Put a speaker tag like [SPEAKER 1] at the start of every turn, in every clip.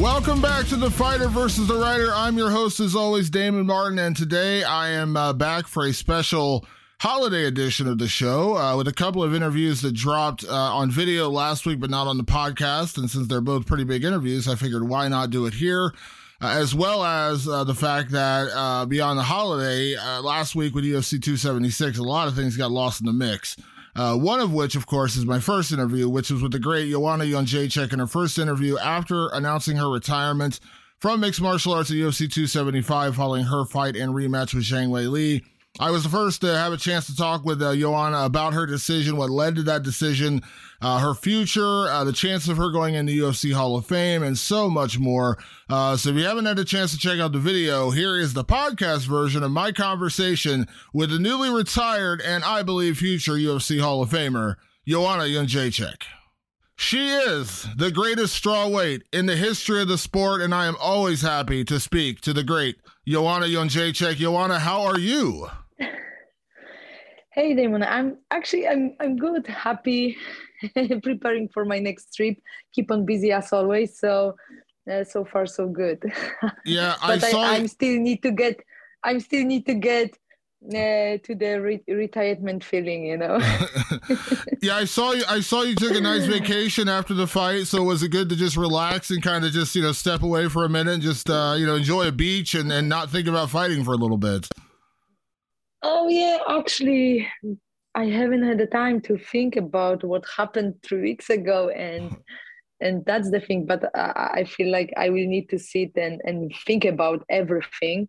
[SPEAKER 1] Welcome back to the Fighter versus the Writer. I'm your host, as always, Damon Martin, and today I am uh, back for a special holiday edition of the show uh, with a couple of interviews that dropped uh, on video last week, but not on the podcast. And since they're both pretty big interviews, I figured why not do it here. Uh, as well as uh, the fact that uh, beyond the holiday, uh, last week with UFC 276, a lot of things got lost in the mix. Uh, one of which, of course, is my first interview, which was with the great Joanna Jędrzejczyk in her first interview after announcing her retirement from mixed martial arts at UFC 275 following her fight and rematch with Zhang Weili. I was the first to have a chance to talk with uh, Joanna about her decision, what led to that decision, uh, her future, uh, the chance of her going in the UFC Hall of Fame, and so much more. Uh, so if you haven't had a chance to check out the video, here is the podcast version of my conversation with the newly retired and I believe future UFC Hall of Famer, Joanna Jędrzejczyk. She is the greatest strawweight in the history of the sport, and I am always happy to speak to the great Joanna Jędrzejczyk. Joanna, how are you?
[SPEAKER 2] Hey Damon, I'm actually I'm I'm good, happy, preparing for my next trip. Keep on busy as always. So uh, so far so good.
[SPEAKER 1] Yeah, I
[SPEAKER 2] but
[SPEAKER 1] saw.
[SPEAKER 2] I, I'm still need to get I'm still need to get uh, to the re- retirement feeling, you know.
[SPEAKER 1] yeah, I saw you. I saw you took a nice vacation after the fight. So was it good to just relax and kind of just you know step away for a minute and just uh, you know enjoy a beach and and not think about fighting for a little bit?
[SPEAKER 2] Oh yeah, actually, I haven't had the time to think about what happened three weeks ago, and and that's the thing. But I, I feel like I will need to sit and and think about everything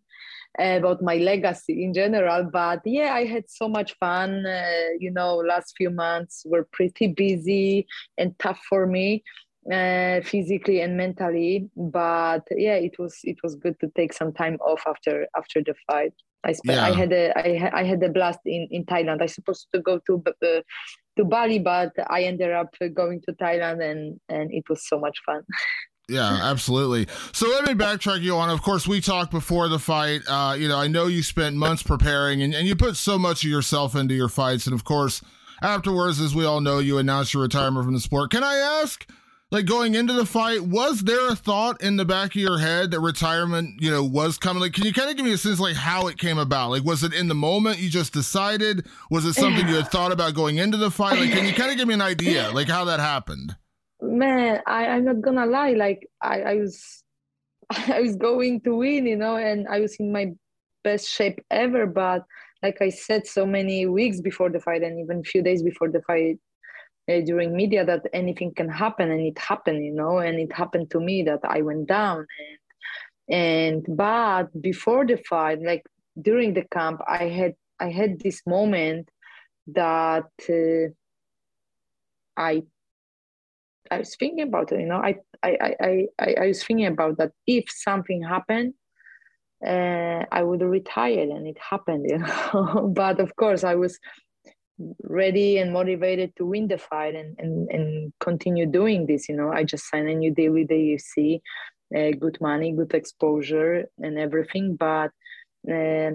[SPEAKER 2] about my legacy in general but yeah i had so much fun uh, you know last few months were pretty busy and tough for me uh, physically and mentally but yeah it was it was good to take some time off after after the fight i spent i had a I, ha- I had a blast in in thailand i supposed to go to uh, to bali but i ended up going to thailand and and it was so much fun
[SPEAKER 1] Yeah, absolutely. So let me backtrack you on. Of course, we talked before the fight. Uh, you know, I know you spent months preparing and, and you put so much of yourself into your fights. And of course, afterwards, as we all know, you announced your retirement from the sport. Can I ask, like going into the fight, was there a thought in the back of your head that retirement, you know, was coming? Like, can you kind of give me a sense like how it came about? Like, was it in the moment you just decided? Was it something you had thought about going into the fight? Like, can you kind of give me an idea, like how that happened?
[SPEAKER 2] man I, i'm not gonna lie like I, I was i was going to win you know and i was in my best shape ever but like i said so many weeks before the fight and even a few days before the fight uh, during media that anything can happen and it happened you know and it happened to me that i went down and and but before the fight like during the camp i had i had this moment that uh, i I was thinking about it, you know, I, I, I, I, I was thinking about that if something happened, uh, I would retire and it happened, you know. but of course, I was ready and motivated to win the fight and, and, and continue doing this, you know. I just signed a new deal with the UFC, uh, good money, good exposure, and everything. But, uh,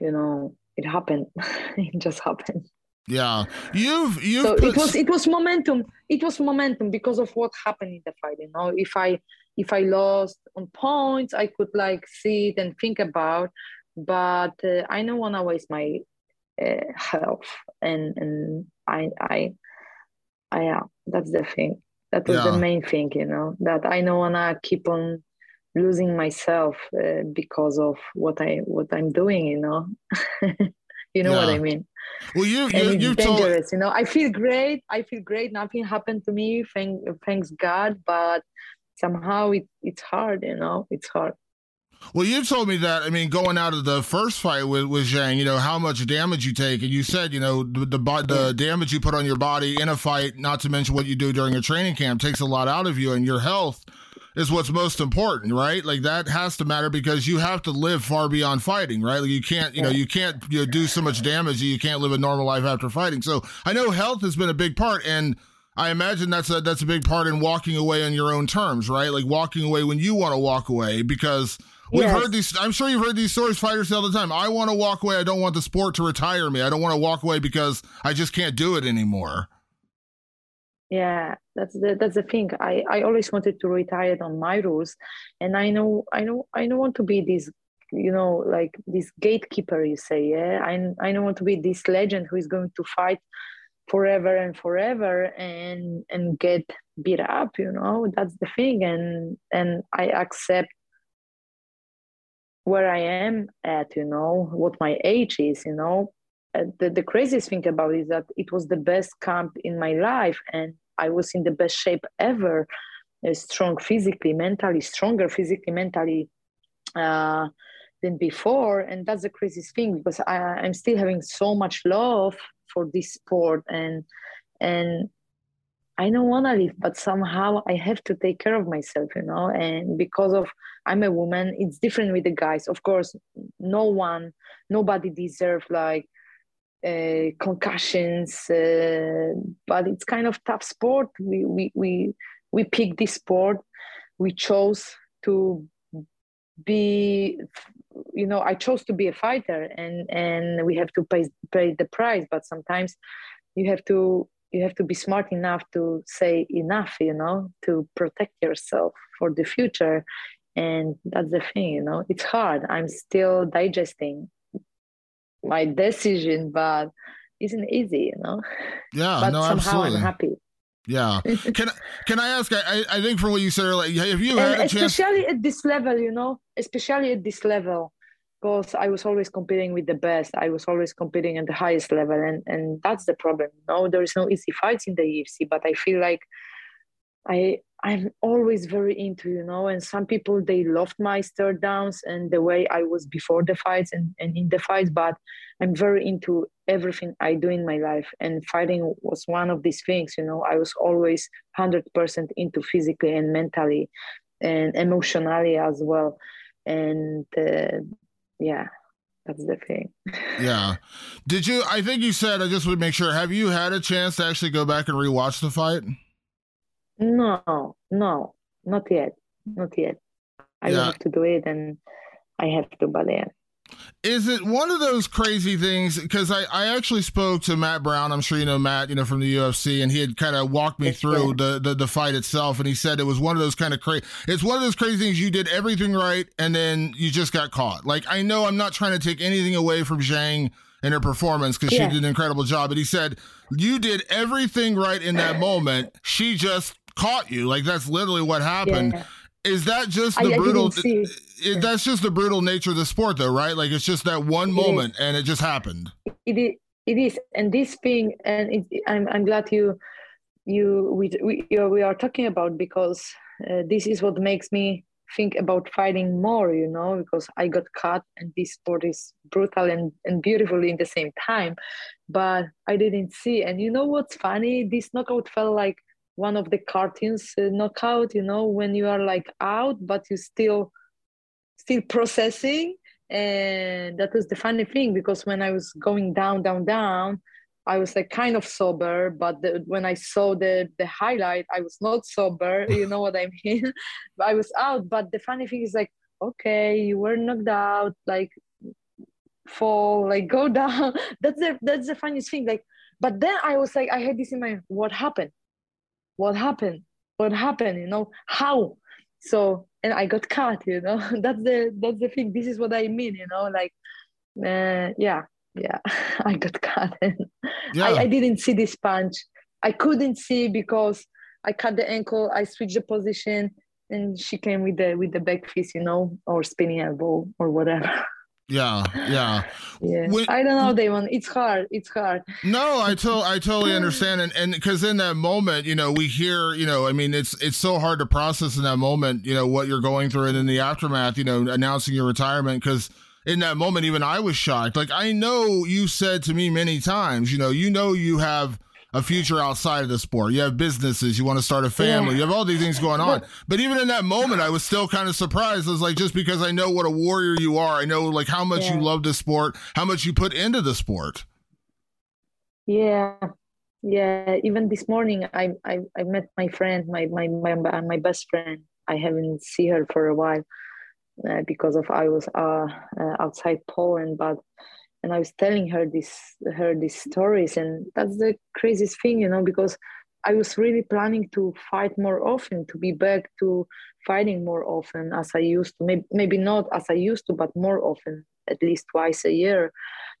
[SPEAKER 2] you know, it happened. it just happened.
[SPEAKER 1] Yeah, you've you've
[SPEAKER 2] so
[SPEAKER 1] put
[SPEAKER 2] it was it was momentum it was momentum because of what happened in the fight you know if i if i lost on points i could like see it and think about but uh, i don't want to waste my uh, health and and I I I yeah that's the thing. That was yeah. the main thing you know that I don't wanna keep on losing myself uh, because of what I what I'm doing you know? You know yeah. what I mean?
[SPEAKER 1] Well you you you
[SPEAKER 2] dangerous told... you know? I feel great I feel great nothing happened to me thank thanks God but somehow it, it's hard you know? It's hard
[SPEAKER 1] well, you told me that. I mean, going out of the first fight with with Zhang, you know how much damage you take, and you said, you know, the the, the damage you put on your body in a fight, not to mention what you do during a training camp, takes a lot out of you, and your health is what's most important, right? Like that has to matter because you have to live far beyond fighting, right? Like you can't, you know, you can't you know, do so much damage that you can't live a normal life after fighting. So I know health has been a big part, and I imagine that's a that's a big part in walking away on your own terms, right? Like walking away when you want to walk away because We've yes. heard these. I'm sure you've heard these stories. Fighters all the time. I want to walk away. I don't want the sport to retire me. I don't want to walk away because I just can't do it anymore.
[SPEAKER 2] Yeah, that's the that's the thing. I I always wanted to retire on my rules, and I know I know I don't want to be this you know like this gatekeeper you say yeah i i don't want to be this legend who is going to fight forever and forever and and get beat up you know that's the thing and and i accept where I am at, you know, what my age is, you know. The, the craziest thing about it is that it was the best camp in my life and I was in the best shape ever, uh, strong physically, mentally, stronger physically, mentally uh, than before. And that's the craziest thing because I, I'm still having so much love for this sport and and I don't want to live, but somehow I have to take care of myself, you know. And because of I'm a woman, it's different with the guys. Of course, no one, nobody deserves like uh, concussions, uh, but it's kind of tough sport. We we we we picked this sport. We chose to be you know i chose to be a fighter and and we have to pay pay the price but sometimes you have to you have to be smart enough to say enough you know to protect yourself for the future. And that's the thing you know it's hard. I'm still digesting my decision but isn't easy you know.
[SPEAKER 1] Yeah
[SPEAKER 2] but
[SPEAKER 1] no,
[SPEAKER 2] somehow
[SPEAKER 1] absolutely.
[SPEAKER 2] i'm happy.
[SPEAKER 1] Yeah. Can can i ask i i think from what you said earlier have you had
[SPEAKER 2] and
[SPEAKER 1] a
[SPEAKER 2] especially
[SPEAKER 1] chance
[SPEAKER 2] at this level you know especially at this level because I was always competing with the best. I was always competing at the highest level, and and that's the problem. No, there is no easy fights in the UFC, but I feel like I I'm always very into you know. And some people they loved my stare downs and the way I was before the fights and and in the fights, but I'm very into everything I do in my life, and fighting was one of these things. You know, I was always hundred percent into physically and mentally, and emotionally as well and uh, yeah that's the thing.
[SPEAKER 1] Yeah. Did you i think you said i just would make sure have you had a chance to actually go back and rewatch the fight?
[SPEAKER 2] No no not yet not yet. I yeah. have to do it and i have to yeah
[SPEAKER 1] is it one of those crazy things? Because I, I actually spoke to Matt Brown. I'm sure you know Matt, you know from the UFC, and he had kind of walked me through the, the, the fight itself, and he said it was one of those kind of crazy. It's one of those crazy things. You did everything right, and then you just got caught. Like I know I'm not trying to take anything away from Zhang and her performance because yeah. she did an incredible job, but he said you did everything right in that moment. She just caught you. Like that's literally what happened. Yeah. Is that just the I, brutal? I it, that's just the brutal nature of the sport, though, right? Like it's just that one it moment, is. and it just happened.
[SPEAKER 2] It is. It is, and this thing, and it, I'm I'm glad you you we we we are talking about because uh, this is what makes me think about fighting more. You know, because I got cut, and this sport is brutal and and beautiful in the same time, but I didn't see. And you know what's funny? This knockout felt like one of the cartoons uh, knockout. You know, when you are like out, but you still still processing and that was the funny thing because when i was going down down down i was like kind of sober but the, when i saw the the highlight i was not sober you know what i mean? I was out but the funny thing is like okay you were knocked out like fall like go down. That's the that's the funniest thing like but then i was like i had this in my what happened? What happened? What happened you know? How so and i got cut you know that's the that's the thing this is what i mean you know like uh, yeah yeah, I got cut.
[SPEAKER 1] Yeah.
[SPEAKER 2] I, I didn't see this punch. I couldn't see because I cut the ankle. I switched the position, and she came with the with the back fist, you know, or spinning elbow or whatever.
[SPEAKER 1] Yeah, yeah.
[SPEAKER 2] Yeah,
[SPEAKER 1] When-
[SPEAKER 2] I don't know, Damon. It's hard. It's hard.
[SPEAKER 1] No, I to- I totally understand, and and because in that moment, you know, we hear, you know, I mean, it's it's so hard to process in that moment, you know, what you're going through, and in the aftermath, you know, announcing your retirement, because in that moment, even I was shocked. Like I know you said to me many times, you know, you know, you have a future outside of the sport. You have businesses, you want to start a family,
[SPEAKER 2] Yeah.
[SPEAKER 1] you have all these things going on. But even in that moment, I was still kind of surprised. I was like, just because I know what a warrior you are, I know like how much you love the sport, how much you put into the sport.
[SPEAKER 2] Yeah, yeah. Even this morning, I I, I met my friend, my my my my best friend. I haven't seen her for a while uh, because of I was uh, uh, outside Poland, but and I was telling her this her these stories, and that's the craziest thing, you know, because I was really planning to fight more often, to be back to fighting more often as I used to. Maybe maybe not as I used to, but more often, at least twice a year.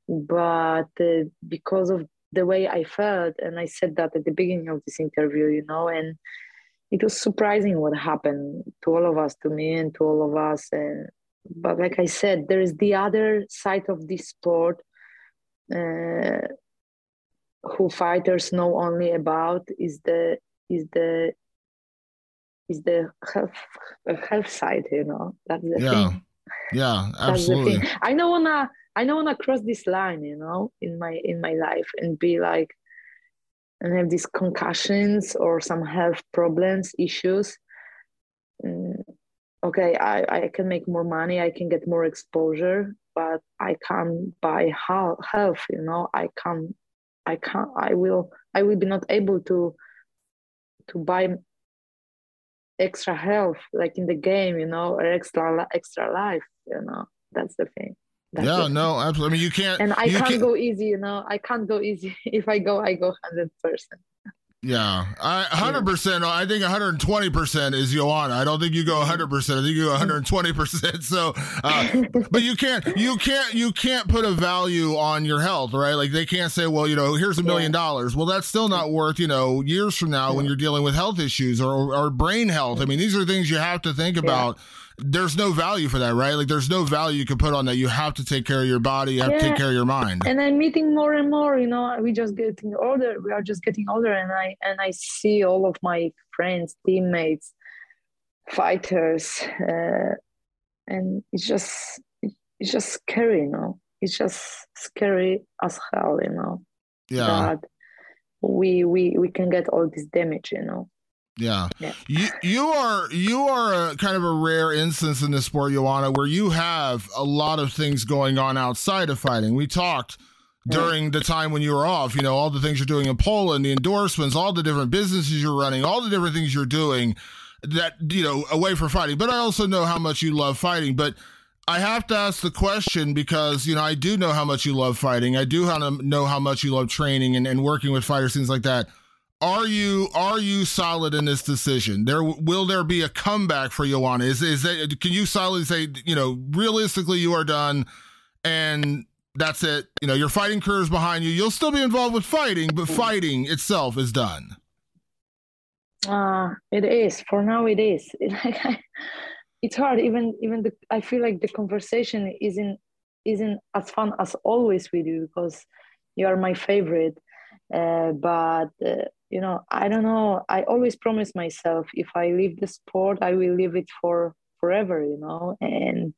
[SPEAKER 2] But uh, because of the way I felt, and I said that at the beginning of this interview, you know, and it was surprising what happened to all of us, to me and to all of us. And but like I said, there is the other side of this sport, uh, who fighters know only about is the is the is the health health side. You know, that's the
[SPEAKER 1] Yeah,
[SPEAKER 2] thing.
[SPEAKER 1] yeah,
[SPEAKER 2] That's the
[SPEAKER 1] absolutely.
[SPEAKER 2] thing. I don't wanna I don't wanna cross this line, you know, in my in my life and be like and have these concussions or some health problems, issues. Mm, okay, I, I can make more money, I can get more exposure, but I can't buy health, you know, I can't I can't I will I will be not able to to buy extra health like in the game, you know, or extra extra life, you know. That's the thing. That's
[SPEAKER 1] yeah,
[SPEAKER 2] the
[SPEAKER 1] no, absolutely. I mean, you can't.
[SPEAKER 2] and I
[SPEAKER 1] you
[SPEAKER 2] can't go easy, you know. I can't go easy. If I go, I go hundred percent.
[SPEAKER 1] Yeah, I hundred percent. I think one hundred and twenty percent is Joanna. I don't think you go hundred percent. I think you go one hundred and twenty percent. So, uh, but you can't, you can't, you can't put a value on your health, right? Like they can't say, well, you know, here's a million dollars. Well, that's still not worth, you know, years from now when you're dealing with health issues or or brain health. I mean, these are things you have to think about. There's no value for that, right? Like there's no value you can put on that. You have to take care of your body. You have to take care of your mind.
[SPEAKER 2] and I'm meeting more and more. You know, we just getting older. We are just getting older, and I and I see all of my friends, teammates, fighters, uh, and it's just it's just scary. You know, it's just scary as hell. You know,
[SPEAKER 1] Yeah,
[SPEAKER 2] that we we we can get all this damage. You know.
[SPEAKER 1] Yeah.
[SPEAKER 2] Yeah.
[SPEAKER 1] You you are you are a kind of a rare instance in the sport, Joanna, where you have a lot of things going on outside of fighting. We talked during the time when you were off, you know, all the things you're doing in Poland, the endorsements, all the different businesses you're running, all the different things you're doing that, you know, away from fighting. But I also know how much you love fighting. But I have to ask the question because, you know, I do know how much you love fighting. I do know how much you love training and, and working with fighters, things like that. Are you are you solid in this decision? There will there be a comeback for Joanna? Is is that can you solidly say you know realistically you are done and that's it? You know your fighting career is behind you. You'll still be involved with fighting, but fighting itself is done.
[SPEAKER 2] Uh, it is for now. It is. it's hard. Even even the I feel like the conversation isn't isn't as fun as always with you because you are my favorite. Uh, but uh, you know, I don't know. I always promise myself if I leave the sport, I will leave it for forever. You know, and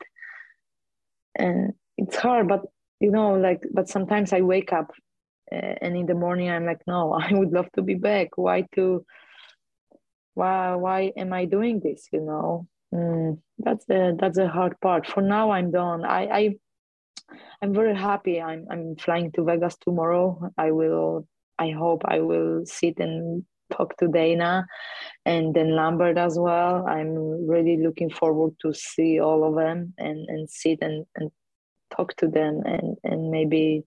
[SPEAKER 2] and it's hard, but you know, like, but sometimes I wake up uh, and in the morning I'm like, no, I would love to be back. Why to? why why am I doing this? You know, mm, that's the that's the hard part. For now, I'm done. I I I'm very happy. I'm I'm flying to Vegas tomorrow. I will. I hope I will sit and talk to Dana, and then Lambert as well. I'm really looking forward to see all of them and and sit and and talk to them and and maybe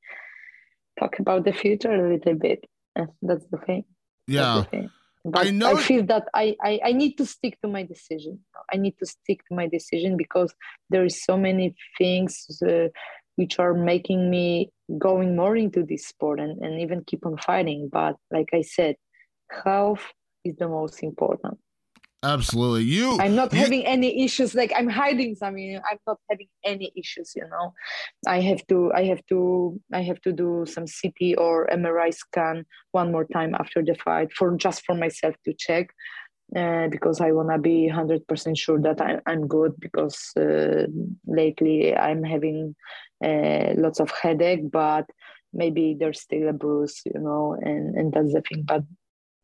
[SPEAKER 2] talk about the future a little bit. Uh, That's the thing.
[SPEAKER 1] Yeah,
[SPEAKER 2] the thing. But
[SPEAKER 1] I know-
[SPEAKER 2] I feel that I, I, I need to stick to my decision. I need to stick to my decision because there is so many things uh, which are making me going more into this sport and, and even keep on fighting. But like I said, health is the most important.
[SPEAKER 1] Absolutely. You
[SPEAKER 2] I'm not
[SPEAKER 1] you,
[SPEAKER 2] having any issues. Like I'm hiding something. I'm not having any issues, you know. I have to I have to I have to do some CT or MRI scan one more time after the fight for just for myself to check. Uh, because I want to be 100% sure that I, I'm good because uh, lately I'm having uh, lots of headache, but maybe there's still a bruise, you know, and, and that's the thing. But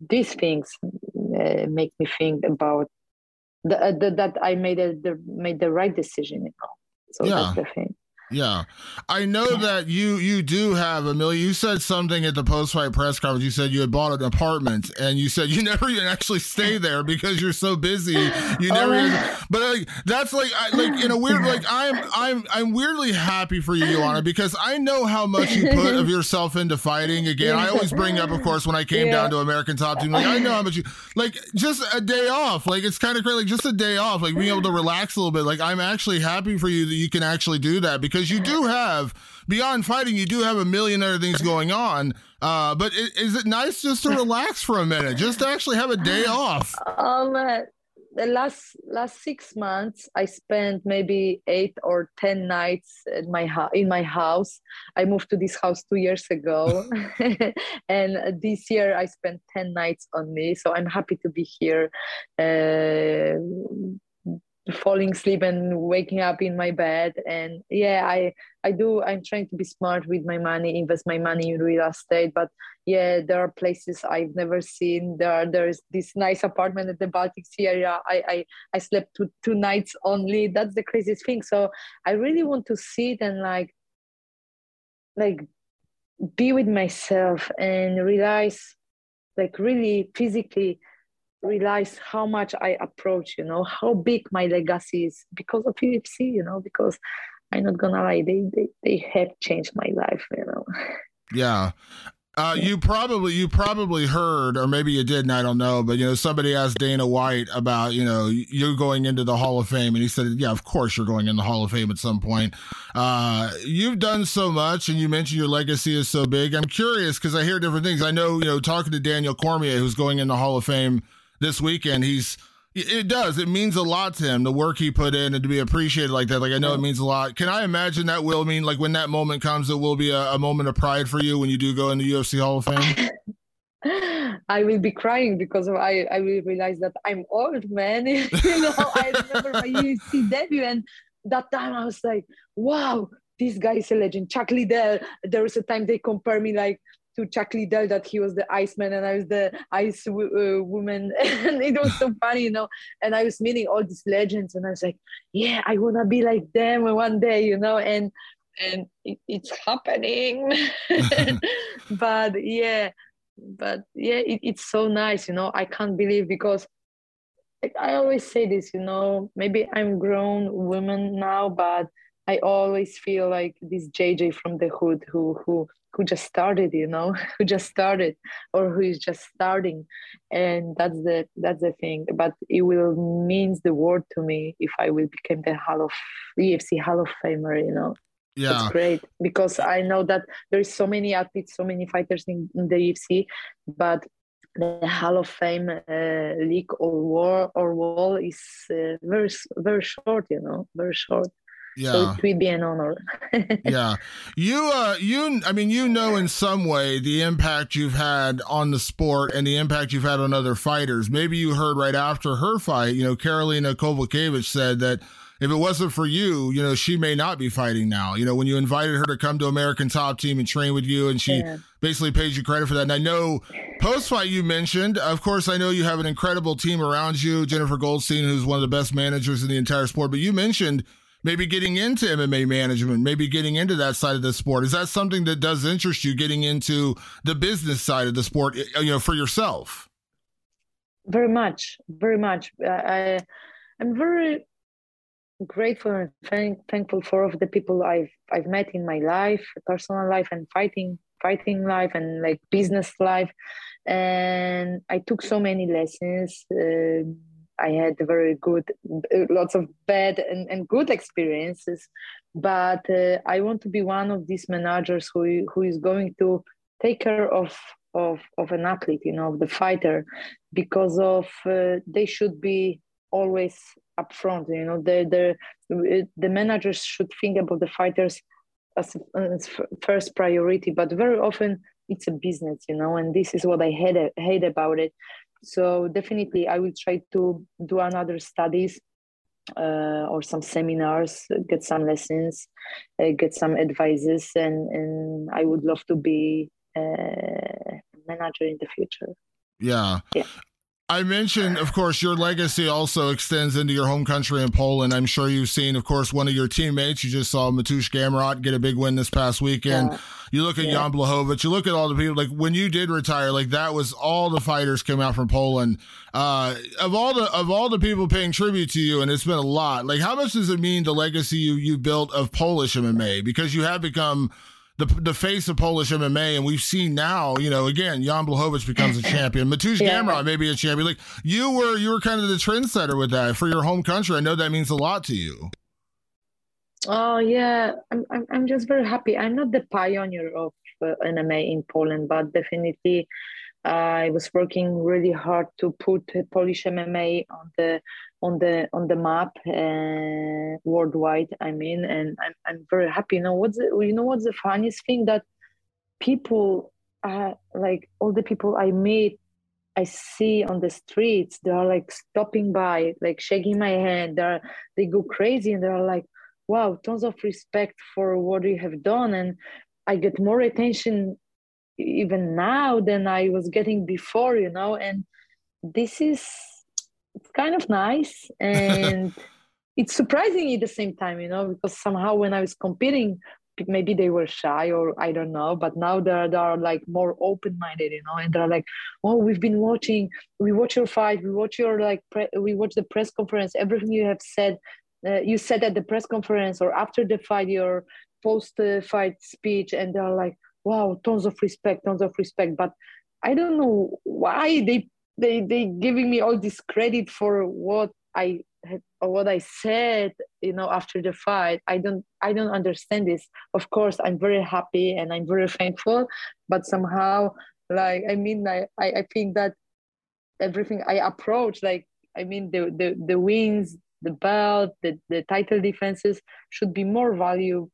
[SPEAKER 2] these things uh, make me think about the, uh, the, that I made a, the made the right decision. You know, so yeah. that's the thing.
[SPEAKER 1] Yeah, I know that you you do have a million. You said something at the post fight press conference. You said you had bought an apartment, and you said you never even actually stay there because you're so busy. You oh, never. Even, but like, that's like I, like in a weird like I'm I'm I'm weirdly happy for you, Joanna, because I know how much you put of yourself into fighting. Again, I always bring up, of course, when I came yeah. down to American Top Team. Like I know how much you like just a day off. Like it's kind of crazy. Like just a day off. Like being able to relax a little bit. Like I'm actually happy for you that you can actually do that because because you do have beyond fighting, you do have a million other things going on. Uh, but it, is it nice just to relax for a minute, just to actually have a day off?
[SPEAKER 2] Um, uh, the last last six months, I spent maybe eight or ten nights in my ho- in my house. I moved to this house two years ago, and this year I spent ten nights only. So I'm happy to be here. Uh, falling asleep and waking up in my bed. And yeah i i do i'm trying to be smart with my money invest my money in real estate. But yeah there are places i've never seen. There are, there's this nice apartment at the baltic sea area. I i, I slept two, two nights only. That's the craziest thing. So i really want to sit and like like be with myself and realize like really physically realize how much I approach, you know, how big my legacy is because of UFC, you know, because I'm not gonna lie, they they, they have changed my life, you know.
[SPEAKER 1] Yeah. Uh, you probably you probably heard, or maybe you didn't. I don't know, but you know, somebody asked Dana White about you know you going into the Hall of Fame, and he said, "Yeah, of course you're going in the Hall of Fame at some point." Uh, you've done so much, and you mentioned your legacy is so big. I'm curious because I hear different things. I know you know talking to Daniel Cormier, who's going in the Hall of Fame this weekend. He's it does. It means a lot to him, the work he put in and to be appreciated like that. Like I know it means a lot. Can I imagine that will mean like when that moment comes, it will be a, a moment of pride for you when you do go in the UFC Hall of Fame?
[SPEAKER 2] I will be crying because I, I will realize that I'm old, man. you know, I remember my UFC debut and that time I was like, wow, this guy is a legend. Chuck Liddell. There was a time they compare me like to Chuck Liddell that he was the Iceman and I was the Ice w- uh, Woman, and it was so funny, you know. And I was meeting all these legends, and I was like, yeah, I wanna be like them one day, you know. And and it, it's happening, but yeah, but yeah, it, it's so nice, you know. I can't believe because. Like, I always say this, you know, maybe I'm grown woman now, but I always feel like this JJ from the hood who who who just started you know who just started or who is just starting. And that's the that's the thing. But it will means the world to me if i will become the hall of UFC hall of famer you know. Yeah. That's great. Because i know that there's so many athletes so many fighters in, in the UFC but the Hall of Fame uh, league or war or wall is uh, very very short, you know, very short. Yeah. So it would be an honor.
[SPEAKER 1] yeah. You uh you I mean you know in some way the impact you've had on the sport and the impact you've had on other fighters. Maybe you heard right after her fight, you know, Karolina Kowalkiewicz said that if it wasn't for you, you know, she may not be fighting now. You know, when you invited her to come to American Top Team and train with you, and she yeah. basically paid you credit for that. And I know post fight you mentioned, of course, I know you have an incredible team around you, Jennifer Goldstein, who's one of the best managers in the entire sport. But you mentioned maybe getting into MMA management, maybe getting into that side of the sport. Is that something that does interest you, getting into the business side of the sport, you know, for yourself?
[SPEAKER 2] Very much, very much. I, I'm very grateful and thank, thankful for all of the people I've I've met in my life, personal life, and fighting fighting life, and like business life. And I took so many lessons. Uh, I had very good, lots of bad and, and good experiences. But uh, I want to be one of these managers who who is going to take care of of of an athlete, you know, of the fighter, because of uh, they should be always upfront. You know, the the the managers should think about the fighters as, as first priority, but very often it's a business, you know, and this is what I hate hate about it. So definitely, I will try to do another studies uh, or some seminars, get some lessons, uh, get some advices, and and I would love to be uh, a manager in the future.
[SPEAKER 1] Yeah. Yeah. I mentioned, of course, your legacy also extends into your home country in Poland. I'm sure you've seen, of course, one of your teammates. You just saw Mateusz Gamrot get a big win this past weekend. Yeah. You look at yeah. Jan Blachowicz. You look at all the people. Like when you did retire, like that was all the fighters came out from Poland. Uh, of all the of all the people paying tribute to you, and it's been a lot. Like how much does it mean the legacy you you built of Polish MMA because you have become the the face of Polish MMA, and we've seen now, you know, again, Jan Blachowicz becomes a champion. Mateusz yeah. Gamrot may be a champion. Like you were, you were kind of the trendsetter with that for your home country. I know that means a lot to you.
[SPEAKER 2] Oh yeah, I'm I'm, I'm just very happy. I'm not the pioneer of uh, MMA in Poland, but definitely I was working really hard to put Polish MMA on the on the on the map uh, worldwide. I mean, and I'm I'm very happy. You know what's the, you know what's the funniest thing that people uh, like all the people I meet, I see on the streets. They are like stopping by, like shaking my hand. They are they go crazy and they are like, wow, tons of respect for what you have done, and I get more attention even now than I was getting before, you know, and this is it's kind of nice and it's surprising at the same time, you know, because somehow when I was competing, maybe they were shy or I don't know, but now they're, they're like more open minded, you know, and they're like, oh, we've been watching, we watch your fight, we watch your like, pre- we watch the press conference, everything you have said, uh, you said at the press conference or after the fight, your post fight speech, and they're like, wow tons of respect tons of respect. But i don't know why they they they giving me all this credit for what i or what i said you know after the fight. I don't i don't understand this. Of course i'm very happy and i'm very thankful but somehow like i mean i i think that everything i approach like i mean the the, the wins the belt the, the title defenses should be more value,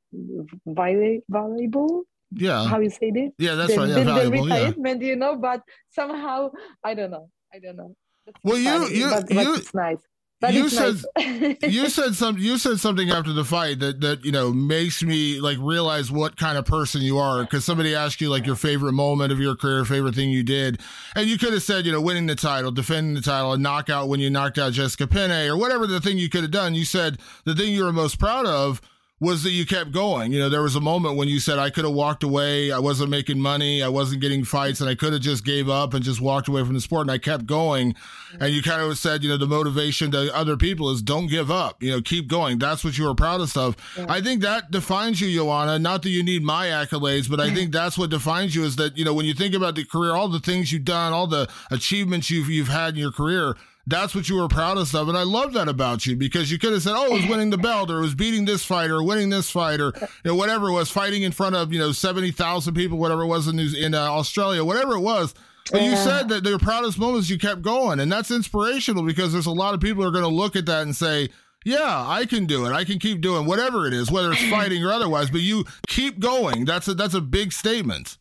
[SPEAKER 2] value valuable
[SPEAKER 1] yeah.
[SPEAKER 2] How you say this
[SPEAKER 1] yeah that's the, right. Yeah, the, valuable,
[SPEAKER 2] the retirement yeah. you know but somehow i don't know. I don't know.
[SPEAKER 1] Well you funny, you
[SPEAKER 2] but,
[SPEAKER 1] you
[SPEAKER 2] but it's nice. But
[SPEAKER 1] you said nice. you said some you said something after the fight that that you know makes me like realize what kind of person you are because somebody asked you like your favorite moment of your career favorite thing you did and you could have said you know winning the title defending the title a knockout when you knocked out Jessica Penne or whatever the thing you could have done. You said the thing you were most proud of was that you kept going. You know, there was a moment when you said I could have walked away. I wasn't making money. I wasn't getting fights and I could have just gave up and just walked away from the sport and I kept going. And you kind of said, you know, the motivation to other people is don't give up, you know, keep going. That's what you were proudest of. Yeah. I think that defines you, Joanna. Not that you need my accolades, but I think that's what defines you is that, you know, when you think about the career, all the things you've done, all the achievements you've, you've had in your career, that's what you were proudest of. And I love that about you because you could have said, oh, it was winning the belt or it was beating this fighter or winning this fighter, you know, whatever it was, fighting in front of, you know, 70,000 people, whatever it was in, in uh, Australia, whatever it was. But you said that their proudest moments you kept going. And that's inspirational because there's a lot of people who are going to look at that and say, yeah, I can do it. I can keep doing whatever it is, whether it's fighting or otherwise. But you keep going. That's a that's a big statement.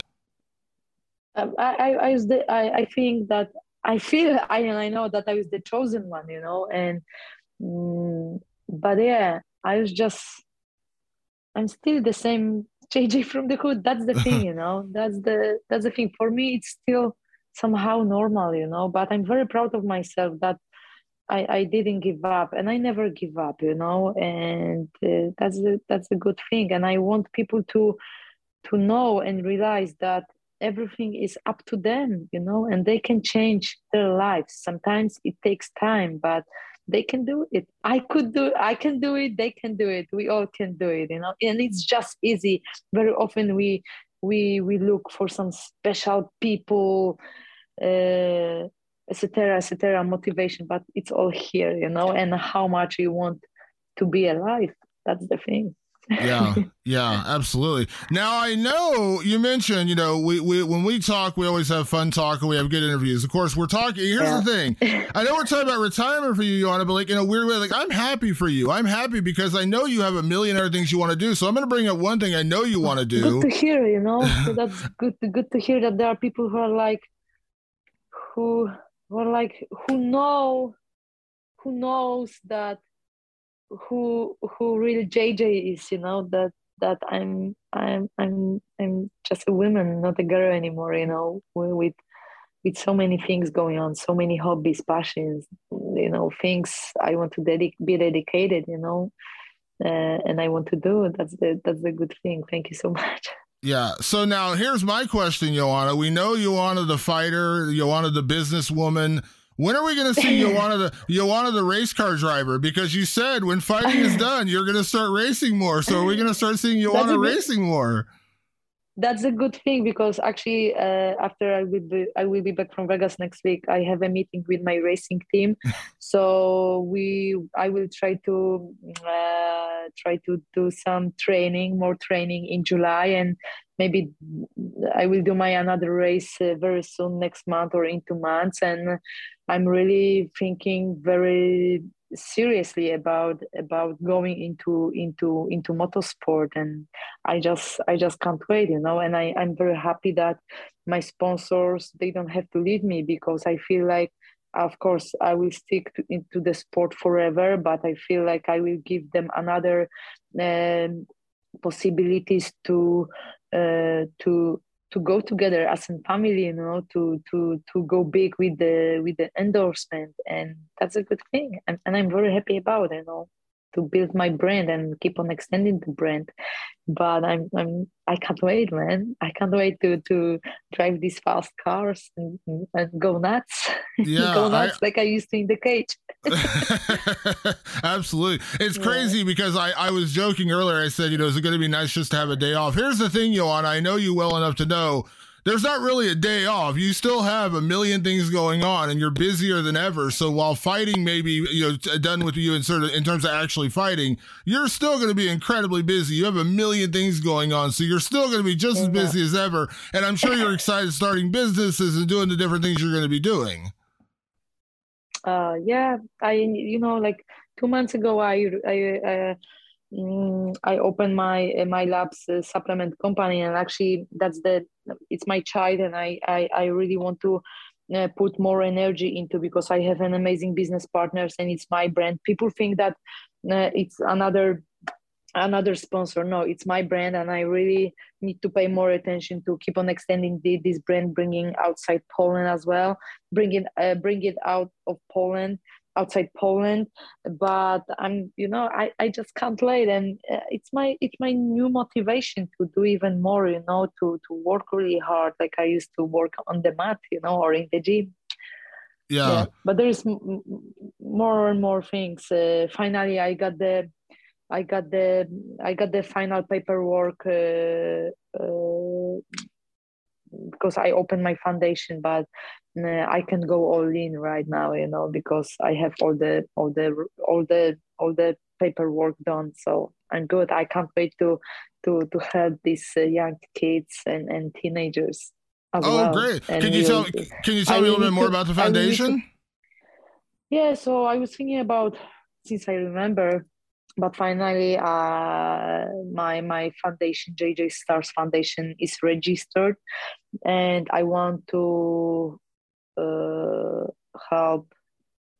[SPEAKER 2] Um, I, I, I, I think that I feel I and I know that I was the chosen one, you know, and mm, but yeah, I was just I'm still the same JJ from the hood. That's the thing, you know. That's the that's the thing. For me, it's still somehow normal, you know. But I'm very proud of myself that I, I didn't give up, and I never give up, you know. And uh, that's a, that's a good thing. And I want people to to know and realize that everything is up to them you know and they can change their lives. Sometimes it takes time but they can do it. I could do i can do it they can do it. We all can do it you know and it's just easy. Very often we we we look for some special people uh, etc etc motivation but it's all here you know and how much you want to be alive. That's the thing
[SPEAKER 1] yeah, yeah, absolutely. Now I know you mentioned, you know, we, we when we talk, we always have fun talking. We have good interviews. Of course, we're talking. Here's yeah. the thing. I know we're talking about retirement for you, Joanna, but like in a weird way, like I'm happy for you. I'm happy because I know you have a million other things you want to do. So I'm going to bring up one thing I know you want to do.
[SPEAKER 2] Good to hear. You know, so that's good. Good to hear that there are people who are like, who, who are like, who know, who knows that who who really JJ is, you know, that that I'm I'm I'm I'm just a woman, not a girl anymore, you know, with with so many things going on, so many hobbies, passions, you know, things I want to dedic- be dedicated, you know, uh, and I want to do. That's the that's the good thing. Thank you so much.
[SPEAKER 1] Yeah. So now here's my question, Joanna. We know Joanna the fighter, Joanna the businesswoman. When are we going to see Joanna the Joanna the race car driver? Because you said when fighting is done, you're going to start racing more. So are we going to start seeing Joanna racing more?
[SPEAKER 2] That's a good thing because actually, uh, after I will be I will be back from Vegas next week. I have a meeting with my racing team, so we I will try to uh, try to do some training, more training in July, and maybe I will do my another race uh, very soon next month or in two months, and I'm really thinking very seriously about about going into into into motorsport and i just i just can't wait you know? And i i'm very happy that my sponsors they don't have to leave me because i feel like of course i will stick to, into the sport forever but i feel like i will give them another um, possibilities to uh, to to go together as a family you know to to to go big with the with the endorsement. And that's a good thing. And, and i'm very happy about it you know to build my brand and keep on extending the brand. But i'm i'm i can't wait man. I can't wait to to drive these fast cars and, and go nuts. Yeah go nuts I, like i used to in the cage.
[SPEAKER 1] Absolutely. It's yeah. crazy because i i was joking earlier. I said you know is it going to be nice just to have a day off? Here's the thing Joanna. I know you well enough to know there's not really a day off. You still have a million things going on, and you're busier than ever. So while fighting may be you know done with you in sort of in terms of actually fighting, you're still going to be incredibly busy. You have a million things going on, so you're still going to be just as busy as ever. And I'm sure you're excited starting businesses and doing the different things you're going to be doing.
[SPEAKER 2] Uh, yeah, I you know like two months ago I I. Uh, Mm, I opened my my labs uh, supplement company, and actually that's the it's my child, and I I, I really want to uh, put more energy into because I have an amazing business partners, and it's my brand. People think that uh, it's another another sponsor. No, it's my brand, and I really need to pay more attention to keep on extending the, this brand, bringing outside Poland as well, bring it uh, bring it out of Poland outside Poland, but I'm, you know, I, I just can't wait, and uh, it's my it's my new motivation to do even more, you know, to to work really hard like I used to work on the mat, you know, or in the gym.
[SPEAKER 1] Yeah. yeah.
[SPEAKER 2] But there's m- more and more things. Uh, finally, I got the I got the I got the final paperwork uh, uh, because I opened my foundation, but I can go all in right now, you know, because I have all the all the all the all the paperwork done. So I'm good. I can't wait to to to help these uh, young kids and and teenagers.
[SPEAKER 1] oh, well. great! And can you tell can you tell I me a little bit more to, about the foundation?
[SPEAKER 2] yeah, so I was thinking about since I remember but finally uh, my my foundation jj stars foundation is registered. And i want to uh, help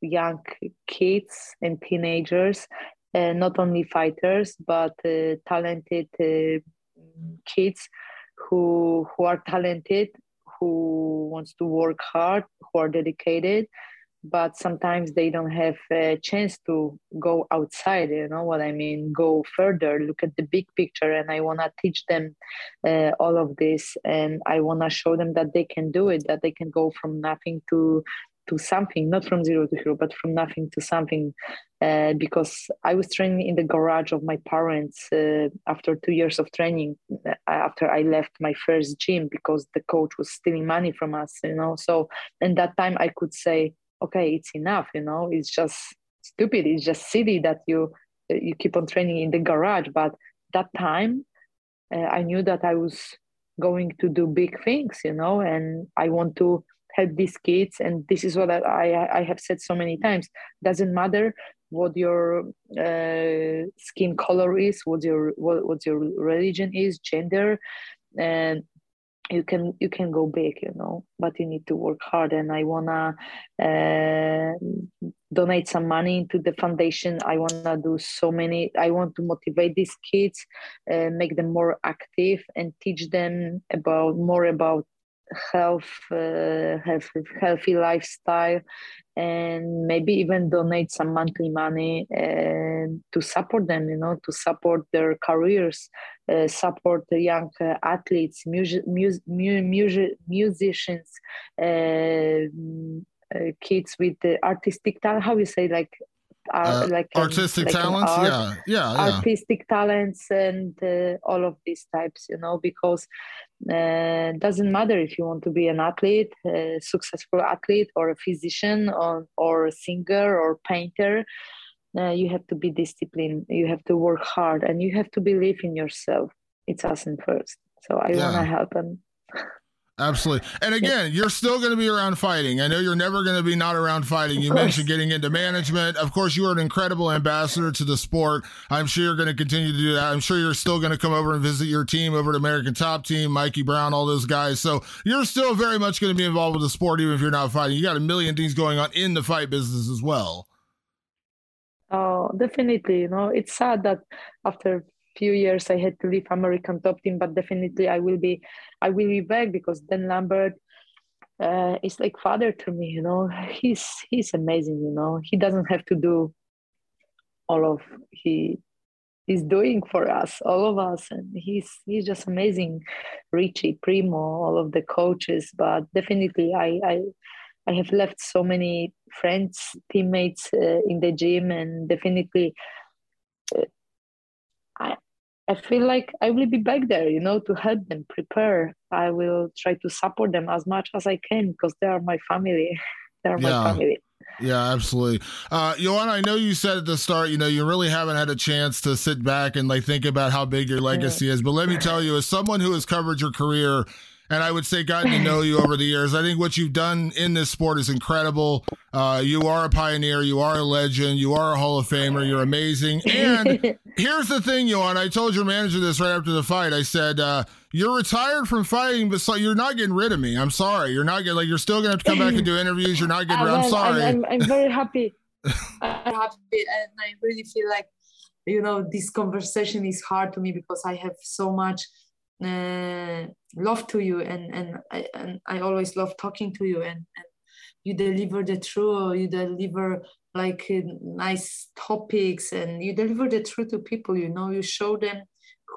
[SPEAKER 2] young kids and teenagers uh, not only fighters but uh, talented uh, kids who who are talented who wants to work hard who are dedicated but sometimes they don't have a chance to go outside you know what i mean go further look at the big picture and i want to teach them uh, all of this and i want to show them that they can do it that they can go from nothing to to something, not from zero to hero, but from nothing to something. Uh, because I was training in the garage of my parents uh, after two years of training. Uh, after I left my first gym because the coach was stealing money from us, you know. So, in that time, I could say, okay, it's enough, you know. It's just stupid. It's just silly that you you keep on training in the garage. But that time, uh, I knew that I was going to do big things, you know, and I want to help these kids. And this is what I, I have said so many times. Doesn't matter what your uh, skin color is, what your what, what your religion is, gender, and you can you can go big you know but you need to work hard. And i wanna uh, donate some money into the foundation. I wanna do so many i want to motivate these kids uh, make them more active and teach them about more about health, uh, healthy, healthy lifestyle, and maybe even donate some monthly money to support them. You know, to support their careers, uh, support the young uh, athletes, music, music, music, musicians. Uh, uh, kids with the artistic talent how you say like
[SPEAKER 1] uh, like artistic like talents art, yeah. yeah
[SPEAKER 2] yeah artistic talents and uh, all of these types you know because uh, doesn't matter if you want to be an athlete a successful athlete or a physician or, or a singer or painter uh, you have to be disciplined you have to work hard and you have to believe in yourself it's us in first so i yeah. want to help them
[SPEAKER 1] Absolutely. And again, you're still going to be around fighting. I know you're never going to be not around fighting. You mentioned getting into management. Of course, you are an incredible ambassador to the sport. I'm sure you're going to continue to do that. I'm sure you're still going to come over and visit your team over at American Top Team, Mikey Brown, all those guys. So you're still very much going to be involved with the sport, even if you're not fighting. You got a million things going on in the fight business as well.
[SPEAKER 2] Oh, definitely. You know, it's sad that after a few years I had to leave American top team, but definitely I will be I will be back because Dan Lambert uh, is like father to me. You know, he's he's amazing. You know, he doesn't have to do all of he he's doing for us, all of us, and he's he's just amazing. Richie, Primo, all of the coaches, but definitely I I. I have left so many friends, teammates uh, in the gym, and definitely uh, I, I feel like I will be back there, you know, to help them prepare. I will try to support them as much as I can because they are my family. they are yeah. my family.
[SPEAKER 1] Yeah, absolutely. Uh, Joanna, I know you said at the start, you know, you really haven't had a chance to sit back and like think about how big your legacy yeah. is. But let me tell you, as someone who has covered your career and I would say gotten to know you over the years. I think what you've done in this sport is incredible. Uh, you are a pioneer. You are a legend. You are a Hall of Famer. You're amazing. And here's the thing, Johan. I told your manager this right after the fight. I said, uh, "You're retired from fighting, but so you're not getting rid of me. I'm sorry. You're not getting like you're still gonna have to come back and do interviews. You're not getting. rid. I'm sorry.
[SPEAKER 2] I'm, I'm, I'm very happy. I'm happy, and I really feel like you know this conversation is hard to me because I have so much." Uh, love to you and and I, and I always love talking to you and, and you deliver the truth you deliver like uh, nice topics and you deliver the truth to people you know you show them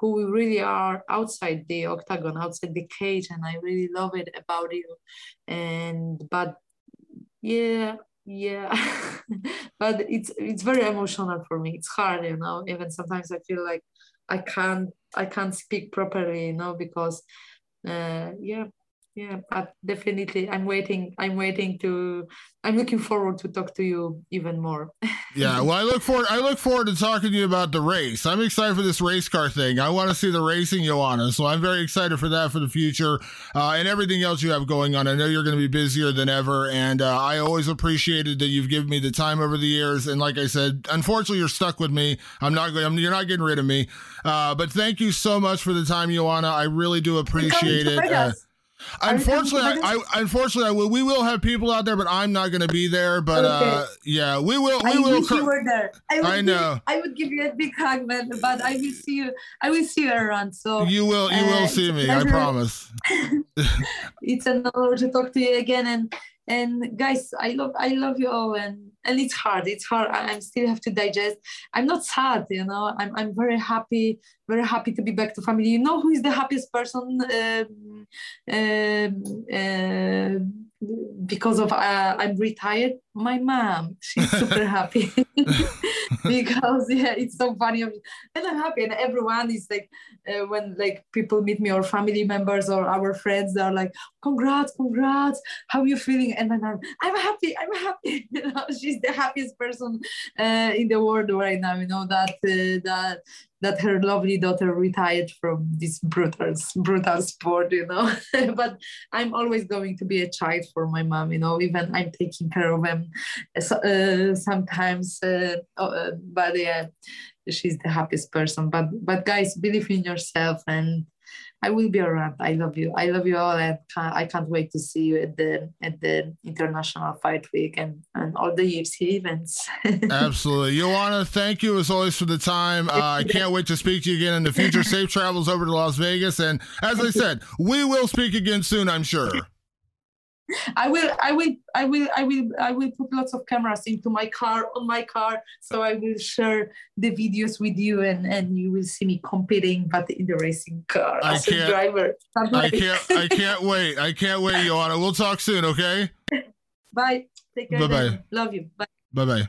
[SPEAKER 2] who we really are outside the octagon outside the cage and i really love it about you. And but yeah yeah but it's it's very emotional for me. It's hard you know even sometimes i feel like i can't I can't speak properly, you know, because uh, yeah, yeah, but definitely I'm waiting. I'm waiting to. I'm looking forward to talk to you even more.
[SPEAKER 1] yeah, well, I look forward. I look forward to talking to you about the race. I'm excited for this race car thing. I want to see the racing, Joanna. So I'm very excited for that for the future uh, and everything else you have going on. I know you're going to be busier than ever, and uh, I always appreciated that you've given me the time over the years. And like I said, unfortunately, you're stuck with me. I'm not going. You're not getting rid of me. Uh, but thank you so much for the time, Joanna. I really do appreciate it. Unfortunately, I, I, unfortunately I will, we will have people out there, but I'm not going to be there. But okay. uh, yeah, we will. We
[SPEAKER 2] I
[SPEAKER 1] will.
[SPEAKER 2] Wish you were there.
[SPEAKER 1] I, I know.
[SPEAKER 2] Give, I would give you a big hug, man. But I will see you. I will see you around. So
[SPEAKER 1] you will. You uh, will see me. I promise.
[SPEAKER 2] it's an honor to talk to you again, and and guys, I love. I love you all, and and it's hard it's hard. I still have to digest. I'm not sad you know. I'm, I'm very happy very happy to be back to family. You know who is the happiest person uh, uh, uh, because of uh, I'm retired, my mom she's super happy because yeah, it's so funny, and I'm happy, and everyone is like uh, when like people meet me or family members or our friends, they're like, "Congrats, congrats! How are you feeling?" And then I'm, I'm happy, I'm happy. you know, she's the happiest person uh, in the world right now. You know that uh, that that her lovely daughter retired from this brutal brutal sport you know but i'm always going to be a child for my mom you know even i'm taking care of him uh, sometimes uh, uh, but yeah she's the happiest person but but guys believe in yourself and I will be around. I love you. I love you all, and I can't wait to see you at the at the International Fight Week and and all the UFC events.
[SPEAKER 1] Absolutely, Joanna. Thank you as always for the time. Uh, I can't wait to speak to you again in the future. Safe travels over to Las Vegas, and as I said, we will speak again soon. I'm sure.
[SPEAKER 2] I will, I will, I will, I will, I will put lots of cameras into my car on my car, so I will share the videos with you, and and you will see me competing, but in the racing car I as a driver.
[SPEAKER 1] I can't, I can't wait. I can't wait, Joanna. We'll talk soon. Okay.
[SPEAKER 2] Bye. Take care. Bye bye. Love you. Bye.
[SPEAKER 1] Bye bye.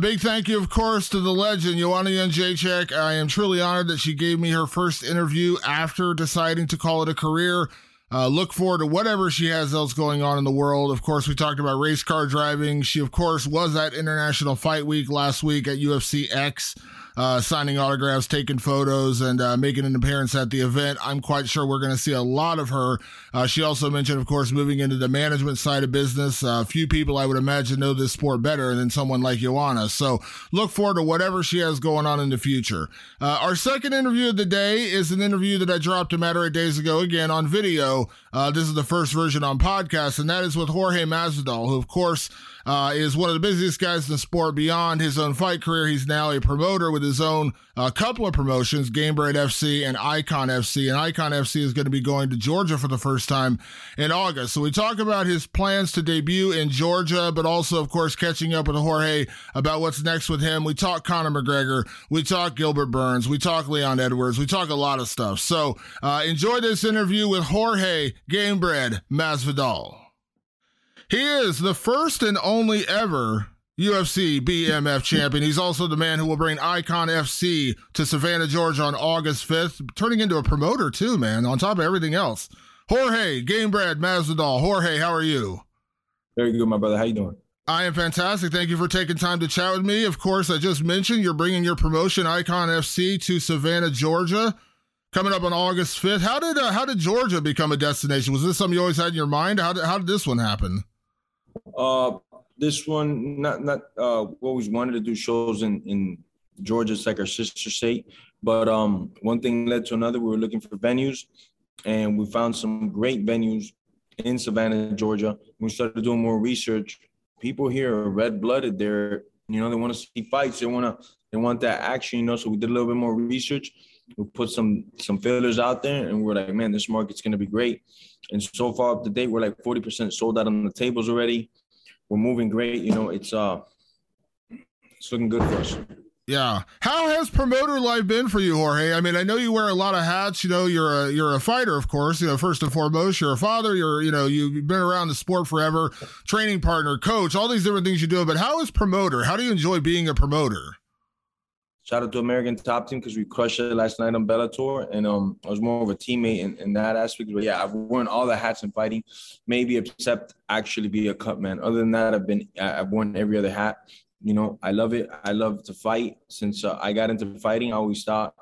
[SPEAKER 1] A big thank you, of course, to the legend Joanna Jędrzejczyk. I am truly honored that she gave me her first interview after deciding to call it a career. Uh, look forward to whatever she has else going on in the world. Of course, we talked about race car driving. She, of course, was at International Fight Week last week at UFC X uh, signing autographs, taking photos, and uh, making an appearance at the event. I'm quite sure we're going to see a lot of her. Uh, she also mentioned, of course, moving into the management side of business. A few people, I would imagine, know this sport better than someone like Joanna. So look forward to whatever she has going on in the future. Uh, our second interview of the day is an interview that I dropped a matter of days ago, again on video. Uh, this is the first version on podcast, and that is with Jorge Masvidal, who, of course, uh, is one of the busiest guys in the sport. Beyond his own fight career, he's now a promoter with his own uh, couple of promotions, Gamebred FC and IKON FC. And IKON FC is going to be going to Georgia for the first time in August. So we talk about his plans to debut in Georgia, but also, of course, catching up with Jorge about what's next with him. We talk Conor McGregor, we talk Gilbert Burns, we talk Leon Edwards, we talk a lot of stuff. So uh, enjoy this interview with Jorge Gamebred Masvidal. He is the first and only ever UFC BMF champion. He's also the man who will bring IKON FC to Savannah, Georgia on August 5th, turning into a promoter too, man, on top of everything else. Jorge, Gamebred, Masvidal. Jorge, how are you?
[SPEAKER 3] Very good, my brother. How you doing?
[SPEAKER 1] I am fantastic. Thank you for taking time to chat with me. Of course, I just mentioned you're bringing your promotion IKON FC to Savannah, Georgia, coming up on August 5th. How did uh, how did Georgia become a destination? Was this something you always had in your mind? How did, how did this one happen?
[SPEAKER 3] Uh, this one, not not. Uh, we always wanted to do shows in in Georgia. It's like our sister state. But um, one thing led to another. We were looking for venues, and we found some great venues in Savannah, Georgia. We started doing more research. People here are red blooded. They're you know they want to see fights. They want to they want that action. You know, so we did a little bit more research. We put some some fillers out there, and we're like, man, this market's gonna be great. And so far up to date, we're like 40% sold out on the tables already we're moving great. You know, it's uh, it's looking good for us.
[SPEAKER 1] Yeah. How has promoter life been for you, Jorge? I mean, I know you wear a lot of hats. You know, you're a you're a fighter, of course. You know, first and foremost, you're a father. You're you know you've been around the sport forever, training partner, coach, all these different things you do. But how is promoter? How do you enjoy being a promoter?
[SPEAKER 3] Shout out to American Top Team because we crushed it last night on Bellator, and um, I was more of a teammate in, in that aspect. But yeah, I've worn all the hats in fighting, maybe except actually be a cut man. Other than that, I've been I've worn every other hat. You know, I love it. I love to fight. Since uh, I got into fighting, I always thought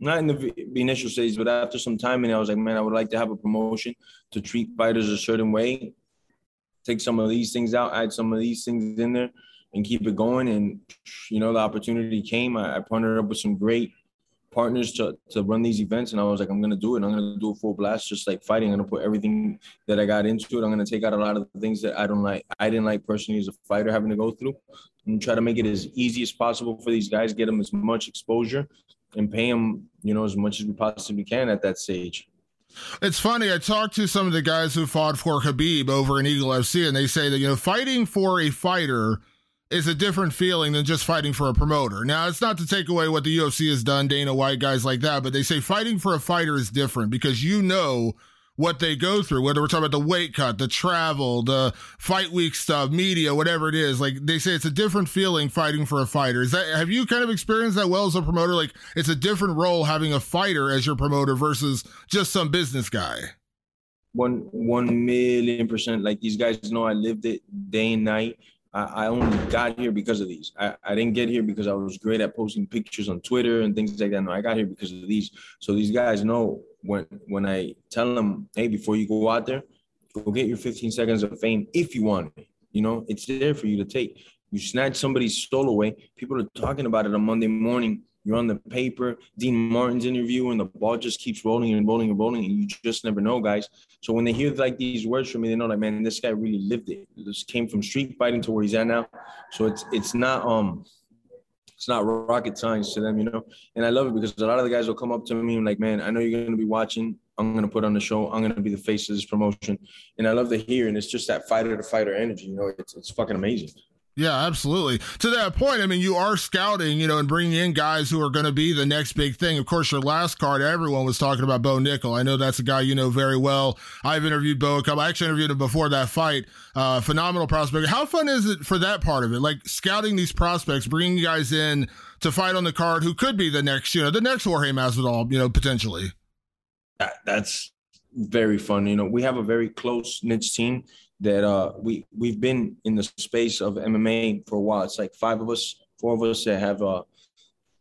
[SPEAKER 3] not in the, initial stage, but after some time, and I was like, man, I would like to have a promotion to treat fighters a certain way, take some of these things out, add some of these things in there and keep it going. And you know, the opportunity came. I, I partnered up with some great partners to, to run these events and I was like, I'm gonna do it. I'm gonna do a full blast, just like fighting. I'm gonna put everything that I got into it. I'm gonna take out a lot of the things that I don't like. I didn't like personally as a fighter having to go through, and try to make it as easy as possible for these guys, get them as much exposure, and pay them, you know, as much as we possibly can at that stage.
[SPEAKER 1] It's funny. I talked to some of the guys who fought for Khabib over in Eagle FC, and they say that you know, fighting for a fighter is a different feeling than just fighting for a promoter. Now, it's not to take away what the UFC has done, Dana White, guys like that, but they say fighting for a fighter is different because you know what they go through, whether we're talking about the weight cut, the travel, the fight week stuff, media, whatever it is. Like they say it's a different feeling fighting for a fighter. Is that have you kind of experienced that well as a promoter? Like it's a different role having a fighter as your promoter versus just some business guy.
[SPEAKER 3] One one million percent. Like these guys know I lived it day and night. I, only got here because of these. I, I didn't get here because I was great at posting pictures on Twitter and things like that. No, I got here because of these. So these guys know when when I tell them, hey, before you go out there, go get your 15 seconds of fame if you want it. You know, it's there for you to take. You snatch somebody's soul away. People are talking about it on Monday morning you're on the paper, Damon Martin's interview, and the ball just keeps rolling and rolling and rolling, and you just never know, guys. So when they hear like these words from me, they know like, man, this guy really lived it. This came from street fighting to where he's at now. So it's it's not um it's not rocket science to them, you know. And I love it because a lot of the guys will come up to me and like, man, I know you're gonna be watching. I'm gonna put on the show. I'm gonna be the face of this promotion, and I love to hear. And it's just that fighter to fighter energy, you know. It's it's fucking amazing.
[SPEAKER 1] Yeah, absolutely. To that point, I mean, you are scouting, you know, and bringing in guys who are going to be the next big thing. Of course, your last card, everyone was talking about Bo Nickal. I know that's a guy you know very well. I've interviewed Bo a couple. I actually interviewed him before that fight. Uh, phenomenal prospect. How fun is it for that part of it? Like scouting these prospects, bringing guys in to fight on the card who could be the next, you know, the next Jorge Masvidal, you know, potentially.
[SPEAKER 3] That, that's very fun. You know, we have a very close niche team that uh, we we've been in the space of MMA for a while. It's like five of us, four of us that have uh,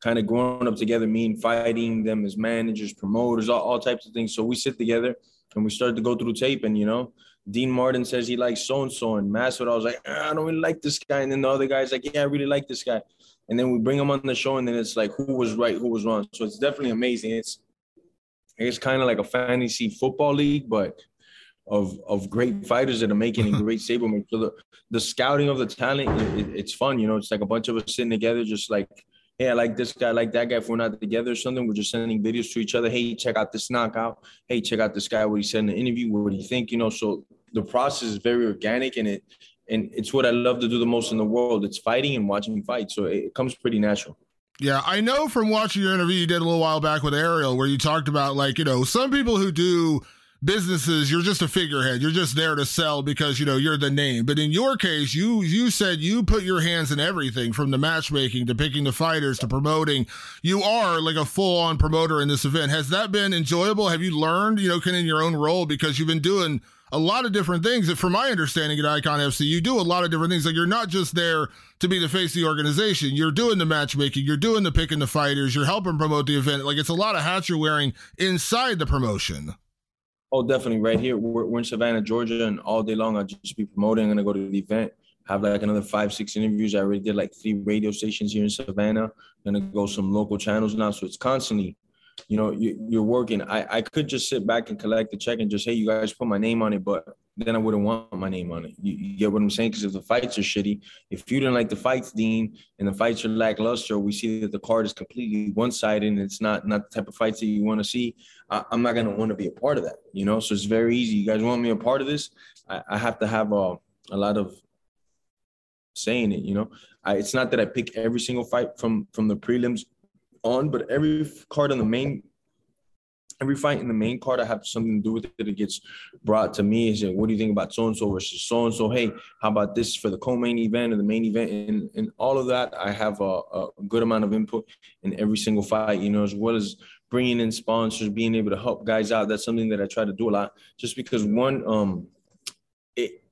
[SPEAKER 3] kind of grown up together, me and fighting them as managers, promoters, all, all types of things. So we sit together and we started to go through tape, and you know, Damon Martin says he likes so and so, and Masvidal I was like, ah, I don't really like this guy, and then the other guy's like, Yeah, I really like this guy, and then we bring him on the show, and then it's like, who was right, who was wrong. So it's definitely amazing. It's it's kind of like a fantasy football league, but of of great fighters that are making and great stablements. So the, the scouting of the talent, it, it's fun. You know, it's like a bunch of us sitting together, just like, hey, I like this guy, I like that guy. If we're not together or something, we're just sending videos to each other. Hey, check out this knockout. Hey, check out this guy. What he said in the interview. What do you think? You know, so the process is very organic and it and it's what I love to do the most in the world. It's fighting and watching fights. So it comes pretty natural.
[SPEAKER 1] Yeah, I know from watching your interview you did a little while back with Ariel where you talked about like, you know, some people who do businesses you're just a figurehead. You're just there to sell because you know you're the name. But in your case you you said you put your hands in everything from the matchmaking to picking the fighters to promoting. You are like a full-on promoter in this event. Has that been enjoyable? Have you learned you know kind of in your own role? Because you've been doing a lot of different things. From my understanding at IKON FC you do a lot of different things. Like you're not just there to be the face of the organization. You're doing the matchmaking. You're doing the picking the fighters. You're helping promote the event. Like it's a lot of hats you're wearing inside the promotion
[SPEAKER 3] Oh, definitely right here. We're, we're in Savannah, Georgia, and all day long I'll just be promoting. I'm gonna go to the event, have like another five, six interviews. I already did like three radio stations here in Savannah. I'm gonna go some local channels now. So it's constantly, you know, you, are working. I, I could just sit back and collect the check and just, hey, you guys put my name on it, but then I wouldn't want my name on it. You, you get what I'm saying? Because if the fights are shitty, if you didn't like the fights, Dean, and the fights are lackluster, we see that the card is completely one-sided and it's not not the type of fights that you want to see. I, am not gonna want to be a part of that, you know. So it's very easy. You guys want me a part of this? I, I have to have a, a lot of saying it, you know. I, it's not that I pick every single fight from from the prelims on, but every card on the main every fight in the main card, I have something to do with it. It gets brought to me. Is what do you think about so and so versus so and so? Hey, how about this for the co-main event or the main event? And, and all of that, I have a, a good amount of input in every single fight. You know, as well as bringing in sponsors, being able to help guys out. That's something that I try to do a lot. Just because one, um, it,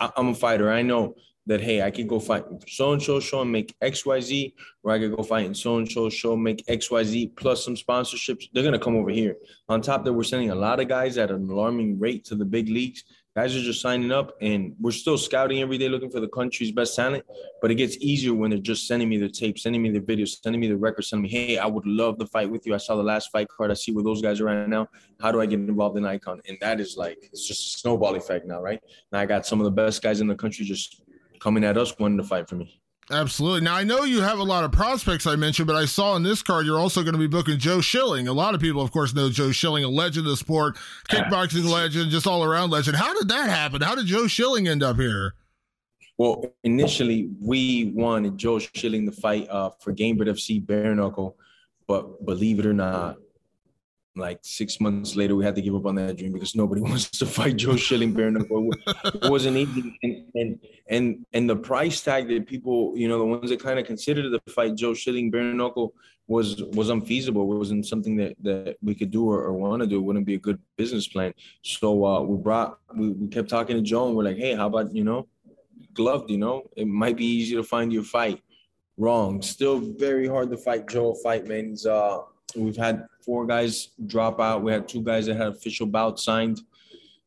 [SPEAKER 3] I, I'm a fighter. I know that hey, I could go fight so and so show and make X Y Z, or I could go fight in so and so show make X Y Z plus some sponsorships. They're gonna come over here. On top that, we're sending a lot of guys at an alarming rate to the big leagues. Guys are just signing up, and we're still scouting every day, looking for the country's best talent. But it gets easier when they're just sending me the tape, sending me the videos, sending me the records, sending me, hey, I would love to fight with you. I saw the last fight card. I see where those guys are right now. How do I get involved in IKON? And that is like it's just a snowball effect now, right? Now I got some of the best guys in the country just coming at us wanting to fight for me.
[SPEAKER 1] Absolutely. Now I know you have a lot of prospects I mentioned, but I saw in this card you're also going to be booking Joe Schilling. A lot of people, of course, know Joe Schilling, a legend of the sport, kickboxing legend, just all around legend. How did that happen? How did Joe Schilling end up here?
[SPEAKER 3] Well, initially we wanted Joe Schilling to fight uh, for Gamebred FC bare knuckle, but believe it or not, like six months later, we had to give up on that dream because nobody wants to fight Joe Schilling knuckle. It wasn't easy, and, and and and the price tag that people, you know, the ones that kind of considered the fight Joe Schilling knuckle was was unfeasible. It wasn't something that that we could do or, or want to do. It wouldn't be a good business plan. So uh, we brought, we, we kept talking to Joe, and we're like, hey, how about you know, gloved? You know, it might be easy to find your fight. Wrong. Still very hard to fight Joe fight, man. Uh We've had four guys drop out. We had two guys that had official bouts signed.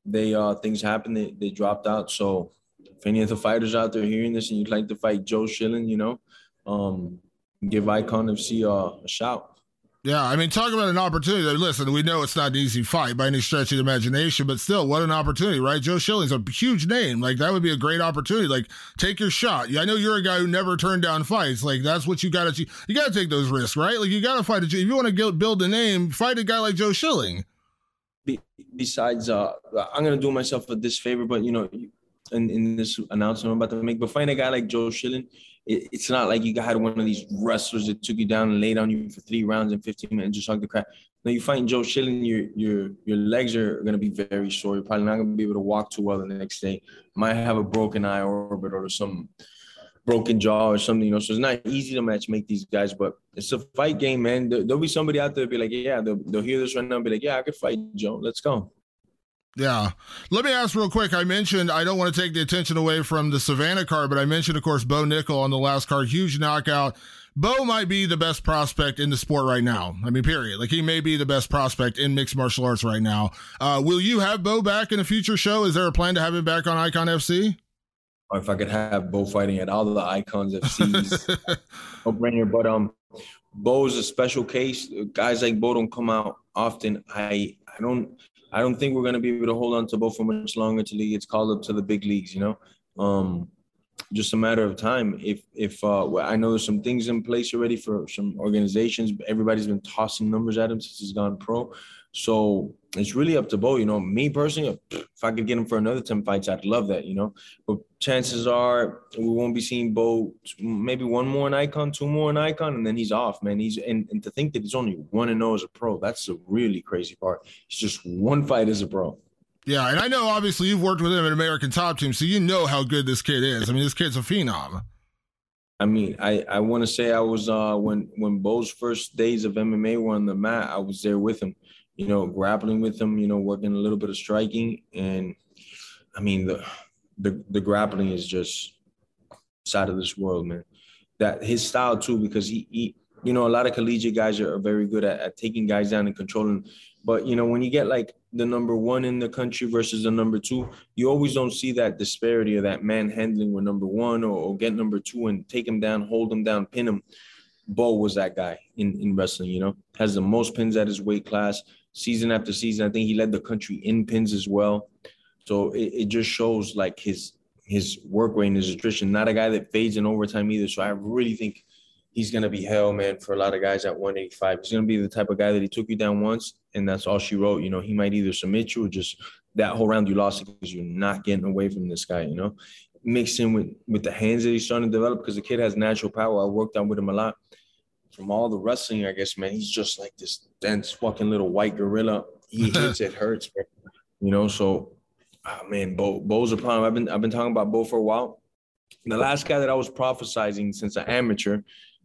[SPEAKER 3] They uh things happened. They, they dropped out. So if any of the fighters out there hearing this and you'd like to fight Joe Schilling, you know, um, give IKON FC a, a shout.
[SPEAKER 1] Yeah, I mean, talk about an opportunity. Listen, we know it's not an easy fight by any stretch of the imagination, but still, what an opportunity, right? Joe Schilling's a huge name. Like that would be a great opportunity. Like, take your shot. Yeah, I know you're a guy who never turned down fights. Like that's what you got to. You got to take those risks, right? Like you got to fight. A, if you want to build a name, fight a guy like Joe Schilling.
[SPEAKER 3] Besides, uh, I'm gonna do myself a disfavor, but you know, in, in this announcement I'm about to make, but find a guy like Joe Schilling it, it's not like you had one of these wrestlers that took you down and laid on you for three rounds and 15 minutes and just hugged the crap. Now you fight Joe Schilling, your your your legs are gonna be very sore. You're probably not gonna be able to walk too well the next day. Might have a broken eye orbit or some broken jaw or something, you know. So it's not easy to match make these guys, but it's a fight game, man. There, will be somebody out there be like, yeah, they'll, they'll hear this right now and be like, yeah, I could fight Joe. Let's go.
[SPEAKER 1] Yeah. Let me ask real quick. I mentioned I don't want to take the attention away from the Savannah card, but I mentioned, of course, Bo Nickal on the last card. Huge knockout. Bo might be the best prospect in the sport right now. I mean, period. Like he may be the best prospect in mixed martial arts right now. Uh, will you have Bo back in a future show? Is there a plan to have him back on IKON FC?
[SPEAKER 3] Or if I could have Bo fighting at all the Icons FCs, no brainer. But um, Bo's a special case. Guys like Bo don't come out often. I I don't I don't think we're going to be able to hold on to both for much longer until he gets called up to the big leagues. You know, um, just a matter of time. If if uh, I know there's some things in place already for some organizations, everybody's been tossing numbers at him since he's gone pro. So it's really up to Bo. You know, me personally, if I could get him for another 10 fights, I'd love that, you know. But chances are we won't be seeing Bo maybe one more in IKON, two more in IKON, and then he's off, man. He's and, and to think that he's only one and zero oh as a pro, that's a really crazy part. He's just one fight as a pro.
[SPEAKER 1] Yeah, and I know obviously you've worked with him at American Top Team, so you know how good this kid is. I mean, this kid's a phenom.
[SPEAKER 3] I mean, I, I want to say I was uh when when Bo's first days of MMA were on the mat, I was there with him you know, grappling with him, you know, working a little bit of striking. And I mean, the the, the grappling is just side of this world, man. That his style too, because he, he you know, a lot of collegiate guys are, are very good at, at taking guys down and controlling. But you know, when you get like the number one in the country versus the number two, you always don't see that disparity or that manhandling with number one or, or get number two and take him down, hold him down, pin him. Bo was that guy in, in wrestling, you know, has the most pins at his weight class season after season. I think he led the country in pins as well. So it, it just shows like his his work rate and his attrition. Not a guy that fades in overtime either. So I really think he's gonna be hell, man, for a lot of guys at 185. He's gonna be the type of guy that he took you down once and that's all she wrote. You know, he might either submit you or just that whole round you lost because you're not getting away from this guy, you know. Mixed in with with the hands that he's starting to develop because the kid has natural power. I worked out with him a lot. From all the wrestling, I guess, man, he's just like this dense fucking little white gorilla. He hits it hurts, man. You know, so oh man, Bo Bo's a problem. I've been I've been talking about Bo for a while. The last guy that I was prophesizing since an amateur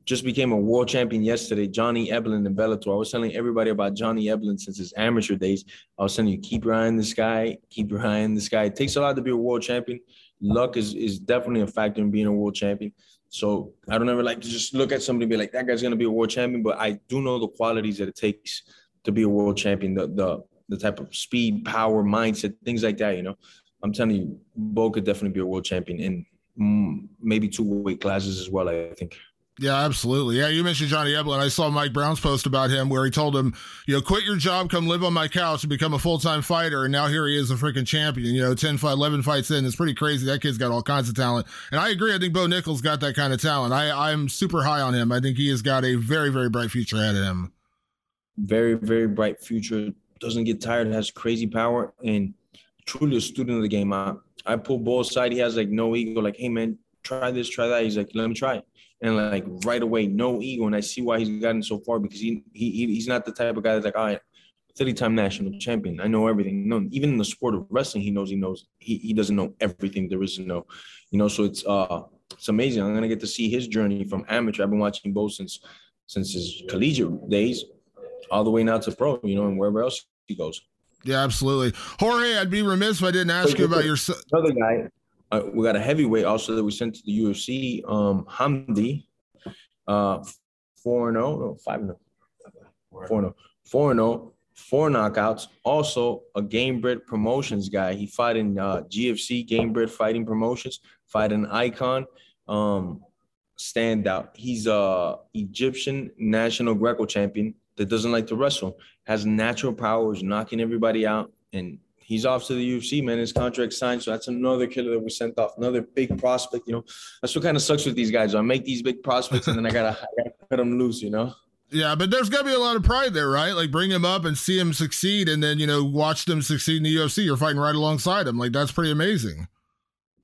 [SPEAKER 3] just became a world champion yesterday, Johnny Eblen in Bellator. I was telling everybody about Johnny Eblen since his amateur days. I was telling you, keep your eye on this guy, keep your eye on this guy. It takes a lot to be a world champion. Luck is, is definitely a factor in being a world champion. So I don't ever like to just look at somebody and be like, that guy's gonna be a world champion. But I do know the qualities that it takes to be a world champion, the the the type of speed, power, mindset, things like that. You know, I'm telling you, Bo could definitely be a world champion in maybe two weight classes as well. I think.
[SPEAKER 1] Yeah, absolutely. Yeah, you mentioned Johnny Eblen. I saw Mike Brown's post about him where he told him, you know, quit your job, come live on my couch and become a full time fighter. And now here he is, a freaking champion, you know, 10, 5, 11 fights in. It's pretty crazy. That kid's got all kinds of talent. And I agree. I think Bo Nickal got that kind of talent. I, I'm super high on him. I think he has got a very, very bright future ahead of him.
[SPEAKER 3] Very, very bright future. Doesn't get tired, has crazy power, and truly a student of the game. I, I pull both side. He has like no ego, like, hey, man, try this, try that. He's like, let me try it and like right away, no ego. And I see why he's gotten so far because he, he he's not the type of guy that's like, all right, 30 time national champion. I know everything. No, even in the sport of wrestling, he knows he knows he, he doesn't know everything there is to know. You know, so it's uh it's amazing. I'm gonna get to see his journey from amateur. I've been watching both since since his collegiate days all the way now to pro, you know, and wherever else he goes.
[SPEAKER 1] Yeah, absolutely. Jorge, I'd be remiss if I didn't ask so, you about your
[SPEAKER 3] another guy. Uh, we got a heavyweight also that we sent to the UFC. Um, Hamdi, uh, four and zero, no five and zero, four and zero, four and zero, four knockouts. Also a Gamebred Promotions guy. He fought in uh, GFC Gamebred Fighting Promotions. Fight an IKON. Um, standout. He's a Egyptian national Greco champion that doesn't like to wrestle. Has natural powers, knocking everybody out, and he's off to the UFC, man. His contract signed, so that's another killer that we sent off, another big prospect. You know, that's what kind of sucks with these guys. I make these big prospects, and then I gotta, I gotta cut them loose. You know.
[SPEAKER 1] Yeah, but there's got to be a lot of pride there, right? Like bring him up and see him succeed, and then you know watch them succeed in the UFC. You're fighting right alongside him. Like that's pretty amazing.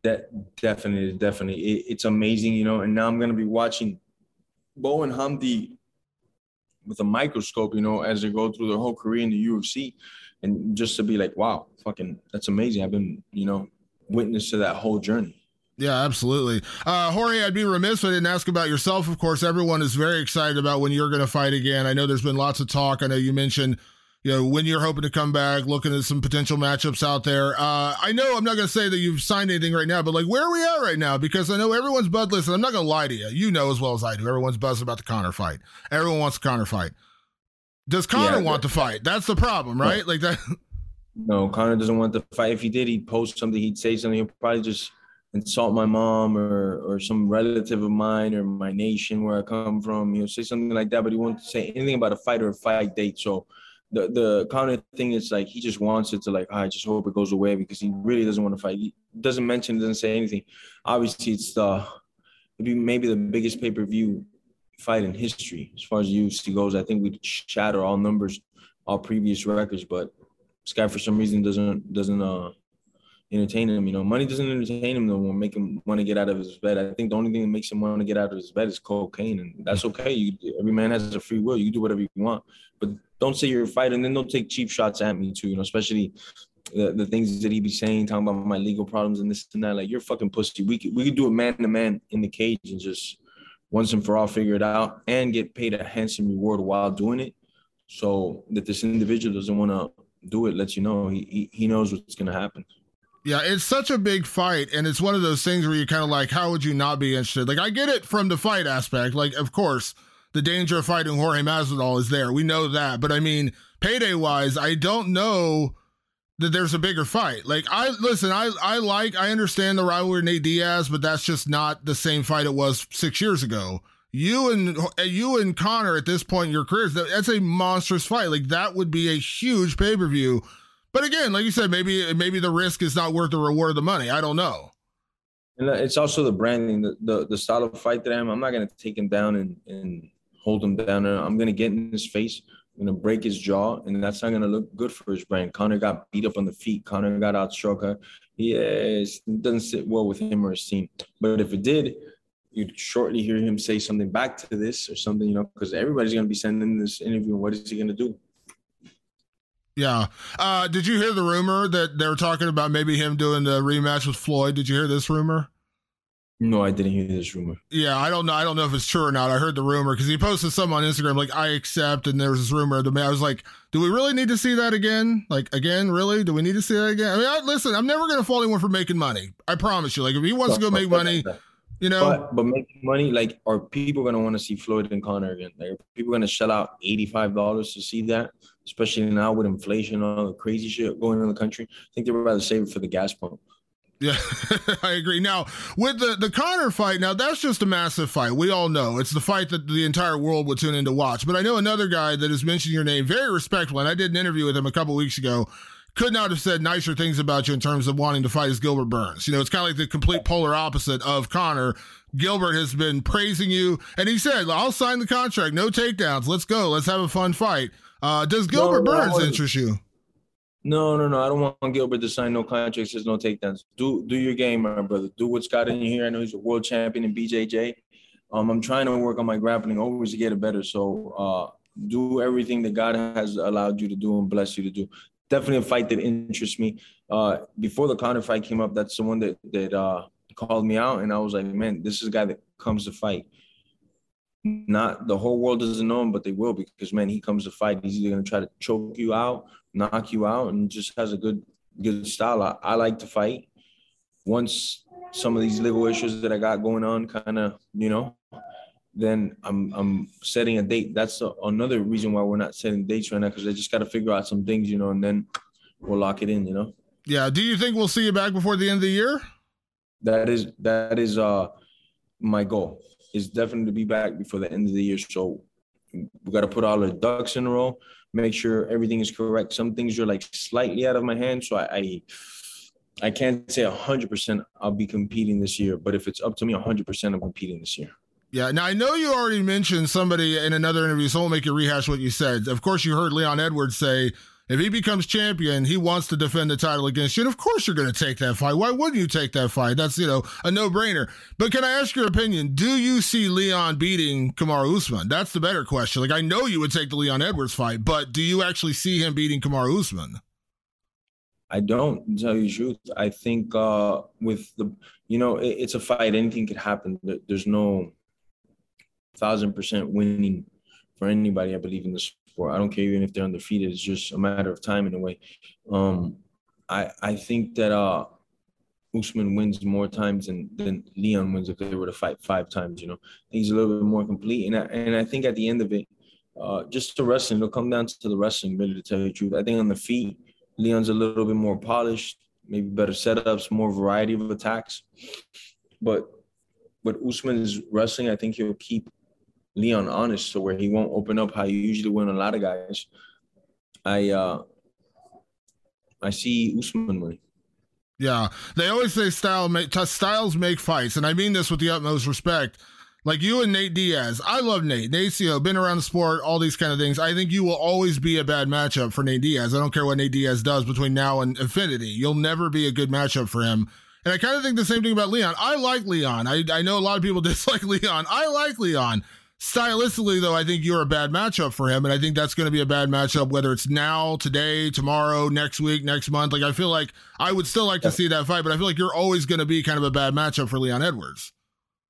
[SPEAKER 3] That definitely, definitely, it, it's amazing, you know. And now I'm gonna be watching Bo and Hamdi with a microscope, you know, as they go through their whole career in the UFC and just to be like, wow, fucking, that's amazing. I've been, you know, witness to that whole journey.
[SPEAKER 1] Yeah, absolutely. Uh, Jorge, I'd be remiss if I didn't ask about yourself. Of course, everyone is very excited about when you're going to fight again. I know there's been lots of talk. I know you mentioned, you know, when you're hoping to come back, looking at some potential matchups out there. Uh, I know I'm not going to say that you've signed anything right now, but like, where are we at right now? Because I know everyone's buzzed. Listen, I'm not going to lie to you. You know as well as I do. Everyone's buzzed about the Conor fight. Everyone wants the Conor fight. Does Conor yeah, want to fight? That's the problem, right? No. Like that.
[SPEAKER 3] No, Conor doesn't want to fight. If he did, he'd post something. He'd say something. He'll probably just insult my mom or or some relative of mine or my nation where I come from. You know, say something like that, but he won't say anything about a fight or a fight date. So the the Conor thing is like he just wants it to like ah, I just hope it goes away because he really doesn't want to fight. He doesn't mention, doesn't say anything. Obviously, it's the maybe maybe the biggest pay per view fight in history as far as UFC goes. I think we shatter all numbers, all previous records, but this guy for some reason doesn't doesn't uh entertain him. You know, money doesn't entertain him no more, make him want to get out of his bed. I think the only thing that makes him want to get out of his bed is cocaine, and that's okay. You, every man has a free will. You do whatever you want, but don't say you're a fighter and then don't take cheap shots at me too. You know, especially the, the things that he be saying, talking about my legal problems and this and that. Like you're fucking pussy. We could we could do it man to man in the cage and just once and for all figure it out and get paid a handsome reward while doing it so that this individual doesn't want to do it lets you know he, he, knows what's going to happen
[SPEAKER 1] yeah, it's such a big fight, and it's one of those things where you kind of like, how would you not be interested? Like, I get it from the fight aspect. Like, of course, the danger of fighting Jorge Masvidal is there. We know that, but I mean, payday wise, I don't know that there's a bigger fight. Like I listen, I I like I understand the rivalry Nate Diaz, but that's just not the same fight it was six years ago. You and you and Conor at this point in your careers, that's a monstrous fight. Like that would be a huge pay per view. But again, like you said, maybe maybe the risk is not worth the reward of the money. I don't know.
[SPEAKER 3] And uh, it's also the branding, the the, the style of fight that I'm. I'm not gonna take him down and and hold him down. I'm gonna get in his face gonna break his jaw, and that's not gonna look good for his brand. Conor got beat up on the feet. Conor got outstruck. Yes, it doesn't sit well with him or his team. But if it did, you'd shortly hear him say something back to this or something, you know, because everybody's gonna be sending this interview. What is he gonna do?
[SPEAKER 1] Yeah. Uh, did you hear the rumor that they were talking about maybe him doing the rematch with Floyd? Did you hear this rumor?
[SPEAKER 3] No, I didn't hear this rumor.
[SPEAKER 1] Yeah, I don't know. I don't know if it's true or not. I heard the rumor because he posted something on Instagram like I accept, and there was this rumor. That I was like, do we really need to see that again? Like again, really? Do we need to see that again? I mean, I, listen, I'm never gonna fault anyone for making money. I promise you. Like if he wants to go make money, you know.
[SPEAKER 3] But, but making money, like, are people gonna want to see Floyd and Conor again? Like, are people gonna shell out eighty five dollars to see that? Especially now with inflation and all the crazy shit going on in the country. I think they'd rather save it for the gas pump.
[SPEAKER 1] Yeah, I agree. Now, with the the Conor fight, now that's just a massive fight. We all know it's the fight that the entire world would tune in to watch. But I know another guy that has mentioned your name, very respectful, and I did an interview with him a couple weeks ago. Could not have said nicer things about you in terms of wanting to fight as Gilbert Burns. You know, it's kind of like the complete polar opposite of Conor. Gilbert has been praising you, and he said, "I'll sign the contract, no takedowns. Let's go. Let's have a fun fight." Uh, does Gilbert no, Burns interest you?
[SPEAKER 3] No, no, no. I don't want Gilbert to sign no contracts. There's no takedowns. Do do your game, my brother. Do what's got in here. I know he's a world champion in BJJ. Um, I'm trying to work on my grappling always to get it better. So uh, do everything that God has allowed you to do and bless you to do. Definitely a fight that interests me. Uh, before the Conor fight came up, that's the one that that uh, called me out, and I was like, man, this is a guy that comes to fight. Not the whole world doesn't know him, but they will because man, he comes to fight. He's either gonna try to choke you out knock you out and just has a good good style. I, I like to fight. Once some of these legal issues that I got going on kind of, you know, then I'm I'm setting a date. That's a, another reason why we're not setting dates right now because I just got to figure out some things, you know, and then we'll lock it in, you know.
[SPEAKER 1] Yeah. Do you think we'll see you back before the end of the year?
[SPEAKER 3] That is that is uh my goal is definitely to be back before the end of the year. So we got to put all the ducks in a row make sure everything is correct. Some things are like slightly out of my hand, so I I, I can't say hundred percent I'll be competing this year. But if it's up to me, hundred percent I'm competing this year.
[SPEAKER 1] Yeah. Now I know you already mentioned somebody in another interview, so I won't make you rehash what you said. Of course, you heard Leon Edwards say if he becomes champion, he wants to defend the title against you. And of course, you're going to take that fight. Why wouldn't you take that fight? That's, you know, a no brainer. But can I ask your opinion? Do you see Leon beating Kamaru Usman? That's the better question. Like, I know you would take the Leon Edwards fight, but do you actually see him beating Kamaru Usman?
[SPEAKER 3] I don't tell you truth. I think uh, with the, you know, it, it's a fight. Anything could happen. There's no thousand percent winning for anybody. I believe in this sport. I don't care even if they're undefeated. It's just a matter of time in a way. Um, I I think that uh, Usman wins more times than, than Leon wins if they were to fight five times. You know, he's a little bit more complete, and I, and I think at the end of it, uh, just the wrestling, it'll come down to the wrestling. Really, to tell you the truth, I think on the feet, Leon's a little bit more polished, maybe better setups, more variety of attacks. But but Usman's wrestling, I think he'll keep Leon honest, to where he won't open up how you usually win a lot of guys. I uh I see Usman money.
[SPEAKER 1] Yeah, they always say style make styles make fights, and I mean this with the utmost respect. Like you and Nate Diaz, I love Nate. Know been around the sport, all these kind of things. I think you will always be a bad matchup for Nate Diaz. I don't care what Nate Diaz does between now and infinity. You'll never be a good matchup for him. And I kind of think the same thing about Leon. I like Leon. I, I know a lot of people dislike Leon. I like Leon. Stylistically, though, I think you're a bad matchup for him, and I think that's going to be a bad matchup whether it's now, today, tomorrow, next week, next month. Like I feel like I would still like to see that fight, but I feel like you're always going to be kind of a bad matchup for Leon Edwards.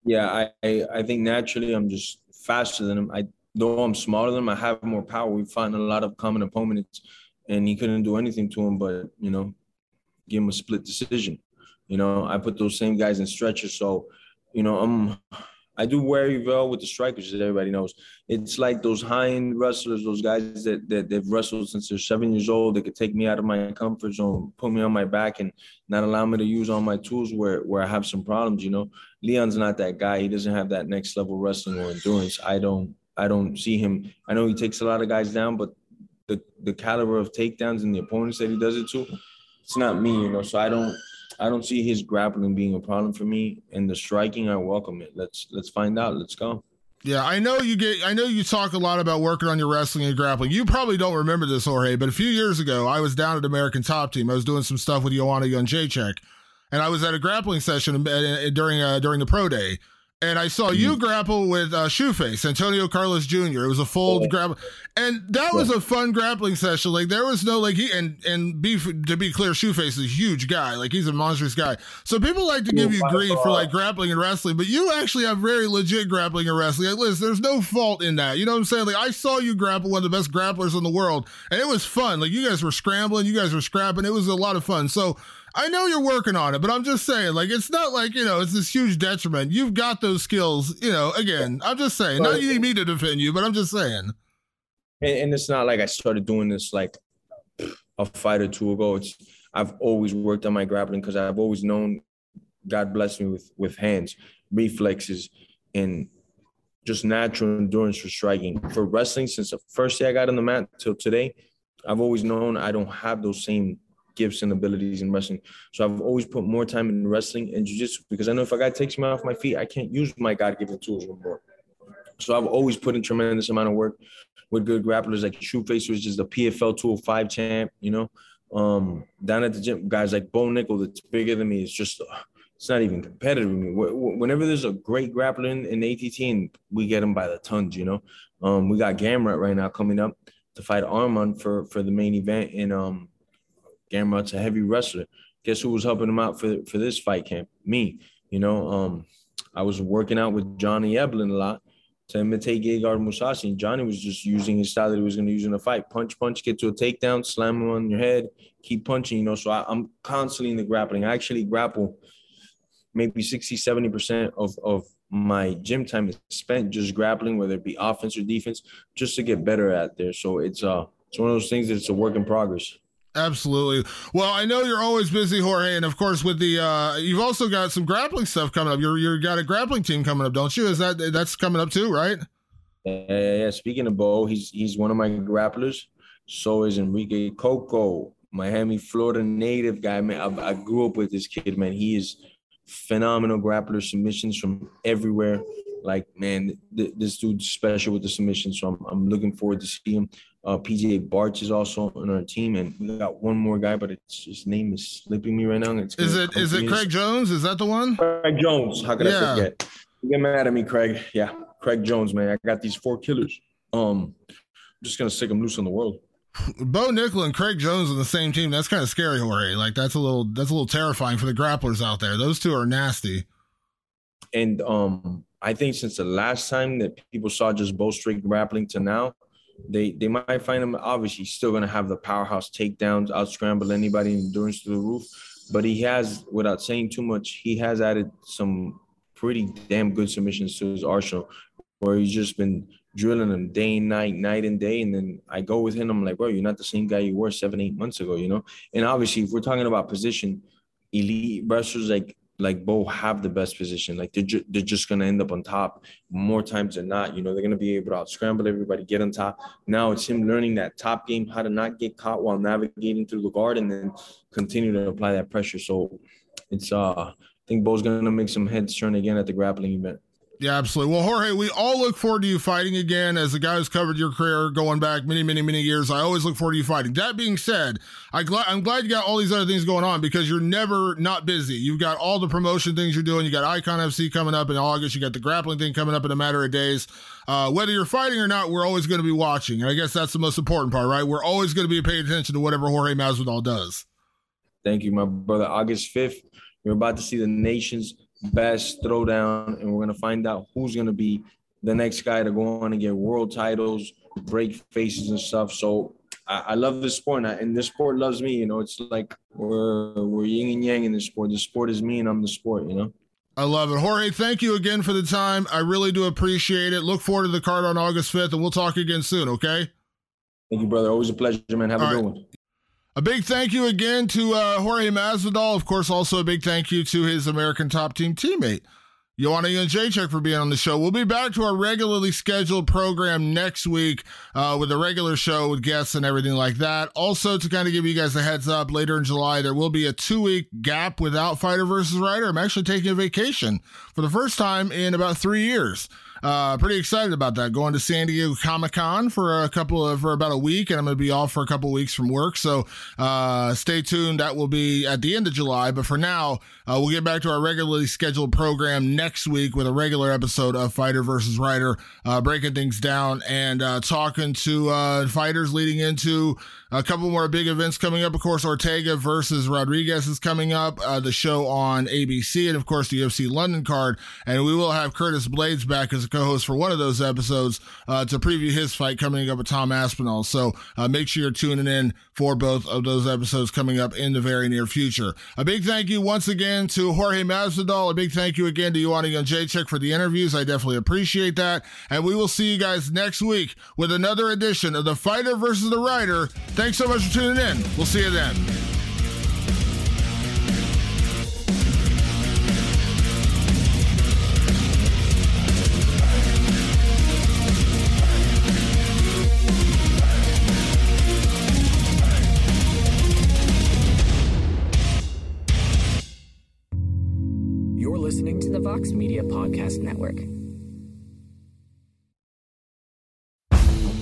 [SPEAKER 3] Yeah, I, I, I think naturally I'm just faster than him. I though I'm smaller than him, I have more power. We find a lot of common opponents, and he couldn't do anything to him, but you know, give him a split decision. You know, I put those same guys in stretchers, so you know I'm I do very well with the strikers, as everybody knows. It's like those high-end wrestlers, those guys that, that they've wrestled since they're seven years old. They could take me out of my comfort zone, put me on my back, and not allow me to use all my tools where where I have some problems. You know, Leon's not that guy. He doesn't have that next level wrestling or endurance. I don't I don't see him. I know he takes a lot of guys down, but the the caliber of takedowns and the opponents that he does it to, it's not me. You know, so I don't I don't see his grappling being a problem for me. And the striking, I welcome it. Let's let's find out. Let's go.
[SPEAKER 1] Yeah, I know you get. I know you talk a lot about working on your wrestling and grappling. You probably don't remember this, Jorge, but a few years ago, I was down at American Top Team. I was doing some stuff with Joanna Jędrzejczyk, and I was at a grappling session uh, during uh, during the pro day, and I saw you mm-hmm. grapple with uh, Shoeface Antonio Carlos Jr. It was a full yeah. grapple, and that was a fun grappling session. Like there was no like he and and be to be clear, Shoeface is a huge guy. Like he's a monstrous guy. So people like to give you grief for like grappling and wrestling, but you actually have very legit grappling and wrestling. Like, listen, there's no fault in that. You know what I'm saying? Like I saw you grapple one of the best grapplers in the world, and it was fun. Like you guys were scrambling, you guys were scrapping. It was a lot of fun. So I know you're working on it, but I'm just saying, like, it's not like, you know, it's this huge detriment. You've got those skills, you know, again, I'm just saying, not you need me to defend you, but I'm just saying.
[SPEAKER 3] And, and it's not like I started doing this like a fight or two ago. It's, I've always worked on my grappling because I've always known God bless me with, with hands, reflexes, and just natural endurance for striking. For wrestling, since the first day I got on the mat till today, I've always known I don't have those same gifts and abilities in wrestling. So I've always put more time in wrestling and jiu-jitsu because I know if a guy takes me off my feet, I can't use my God-given tools anymore. So I've always put in tremendous amount of work with good grapplers like Shoeface, which is the PFL 205 champ, you know. Um, down at the gym, guys like Bo Nickal, that's bigger than me. It's just it's not even competitive with me. Whenever there's a great grappler in, in ATT and we get them by the tons, you know. Um, we got Gamrot right now coming up to fight Arman for for the main event in um Gamrot's a heavy wrestler. Guess who was helping him out for, for this fight camp? Me. You know, um, I was working out with Johnny Eblen a lot to imitate Gegard Mousasi. And Johnny was just using his style that he was going to use in a fight. Punch, punch, get to a takedown, slam him on your head, keep punching, you know. So I, am constantly in the grappling. I actually grapple maybe 60, 70% of, of my gym time is spent just grappling, whether it be offense or defense, just to get better at there. So it's uh it's one of those things that's a work in progress.
[SPEAKER 1] Absolutely. Well, I know you're always busy, Jorge, and of course with the uh you've also got some grappling stuff coming up. You're you got a grappling team coming up, don't you? Is that that's coming up too, right?
[SPEAKER 3] Yeah, yeah. Speaking of Bo, he's he's one of my grapplers. So is Enrique Coco, Miami, Florida native guy. Man, I, I grew up with this kid, man. He is phenomenal grappler, submissions from everywhere. Like, man, th- this dude's special with the submissions. So I'm, I'm looking forward to see him. Uh, PJ Barch is also on our team, and we got one more guy, but it's his name is slipping me right now. It's
[SPEAKER 1] is it is it Craig Jones? Is that the one?
[SPEAKER 3] Craig Jones. How could yeah. I forget? You get mad at me, Craig. Yeah, Craig Jones, man. I got these four killers. Um, I'm just gonna stick them loose in the world.
[SPEAKER 1] Bo Nickal and Craig Jones on the same team. That's kind of scary, Jorge. Like that's a little that's a little terrifying for the grapplers out there. Those two are nasty.
[SPEAKER 3] And um, I think since the last time that people saw just Bo straight grappling to now, they they might find him obviously still to have the powerhouse takedowns, out scramble anybody, endurance to the roof. But he has, without saying too much, he has added some pretty damn good submissions to his arsenal, where he's just been drilling them day and night, night and day. And then I go with him, I'm like, bro, you're not the same guy you were seven, eight months ago, you know. And obviously, if we're talking about position, elite wrestlers like like Bo have the best position. Like they're, ju- they're just gonna end up on top more times than not. You know, they're gonna be able to scramble everybody, get on top. Now it's him learning that top game, how to not get caught while navigating through the guard, and then continue to apply that pressure. So it's uh, I think Bo's gonna make some heads turn again at the grappling event.
[SPEAKER 1] Yeah, absolutely. Well, Jorge, we all look forward to you fighting again. As the guy who's covered your career going back many, many, many years, I always look forward to you fighting. That being said, I gl- I'm glad you got all these other things going on because you're never not busy. You've got all the promotion things you're doing. You got IKON FC coming up in August. You got the grappling thing coming up in a matter of days. Uh, whether you're fighting or not, we're always going to be watching. And I guess that's the most important part, right? We're always going to be paying attention to whatever Jorge Masvidal does.
[SPEAKER 3] Thank you, my brother. August 5th, you're about to see the nation's best throwdown, and we're gonna find out who's gonna be the next guy to go on and get world titles, break faces and stuff. So I, I love this sport, and, I, and, this sport loves me. You know, it's like we're we're yin and yang in this sport. The sport is me, and I'm the sport. You know.
[SPEAKER 1] I love it. Jorge, thank you again for the time. I really do appreciate it. Look forward to the card on August 5th, and we'll talk again soon, okay?
[SPEAKER 3] Thank you, brother. Always a pleasure, man. Have All a good right. one.
[SPEAKER 1] A big thank you again to uh, Jorge Masvidal. Of course, also a big thank you to his American Top Team teammate, Joanna Jędrzejczyk for being on the show. We'll be back to our regularly scheduled program next week uh, with a regular show with guests and everything like that. Also, to kind of give you guys a heads up, later in July, there will be a two week gap without Fighter versus Writer. I'm actually taking a vacation for the first time in about three years. Uh, pretty excited about that. Going to San Diego Comic Con for a couple of for about a week, and I'm going to be off for a couple of weeks from work. So uh, stay tuned. That will be at the end of July. But for now, uh, we'll get back to our regularly scheduled program next week with a regular episode of Fighter versus Writer, uh, breaking things down and uh, talking to uh, fighters leading into a couple more big events coming up. Of course, Ortega versus Rodriguez is coming up. the show on ABC, and of course the UFC London card. And we will have Curtis Blaydes back as a co-host for one of those episodes uh, to preview his fight coming up with Tom Aspinall. So uh, make sure you're tuning in for both of those episodes coming up in the very near future. A big thank you once again to Jorge Masvidal. A big thank you again to Joanna Jędrzejczyk for the interviews. I definitely appreciate that. And we will see you guys next week with another edition of The Fighter versus the Writer. Thanks so much for tuning in. We'll see you then.
[SPEAKER 4] You're listening to the Vox Media Podcast Network.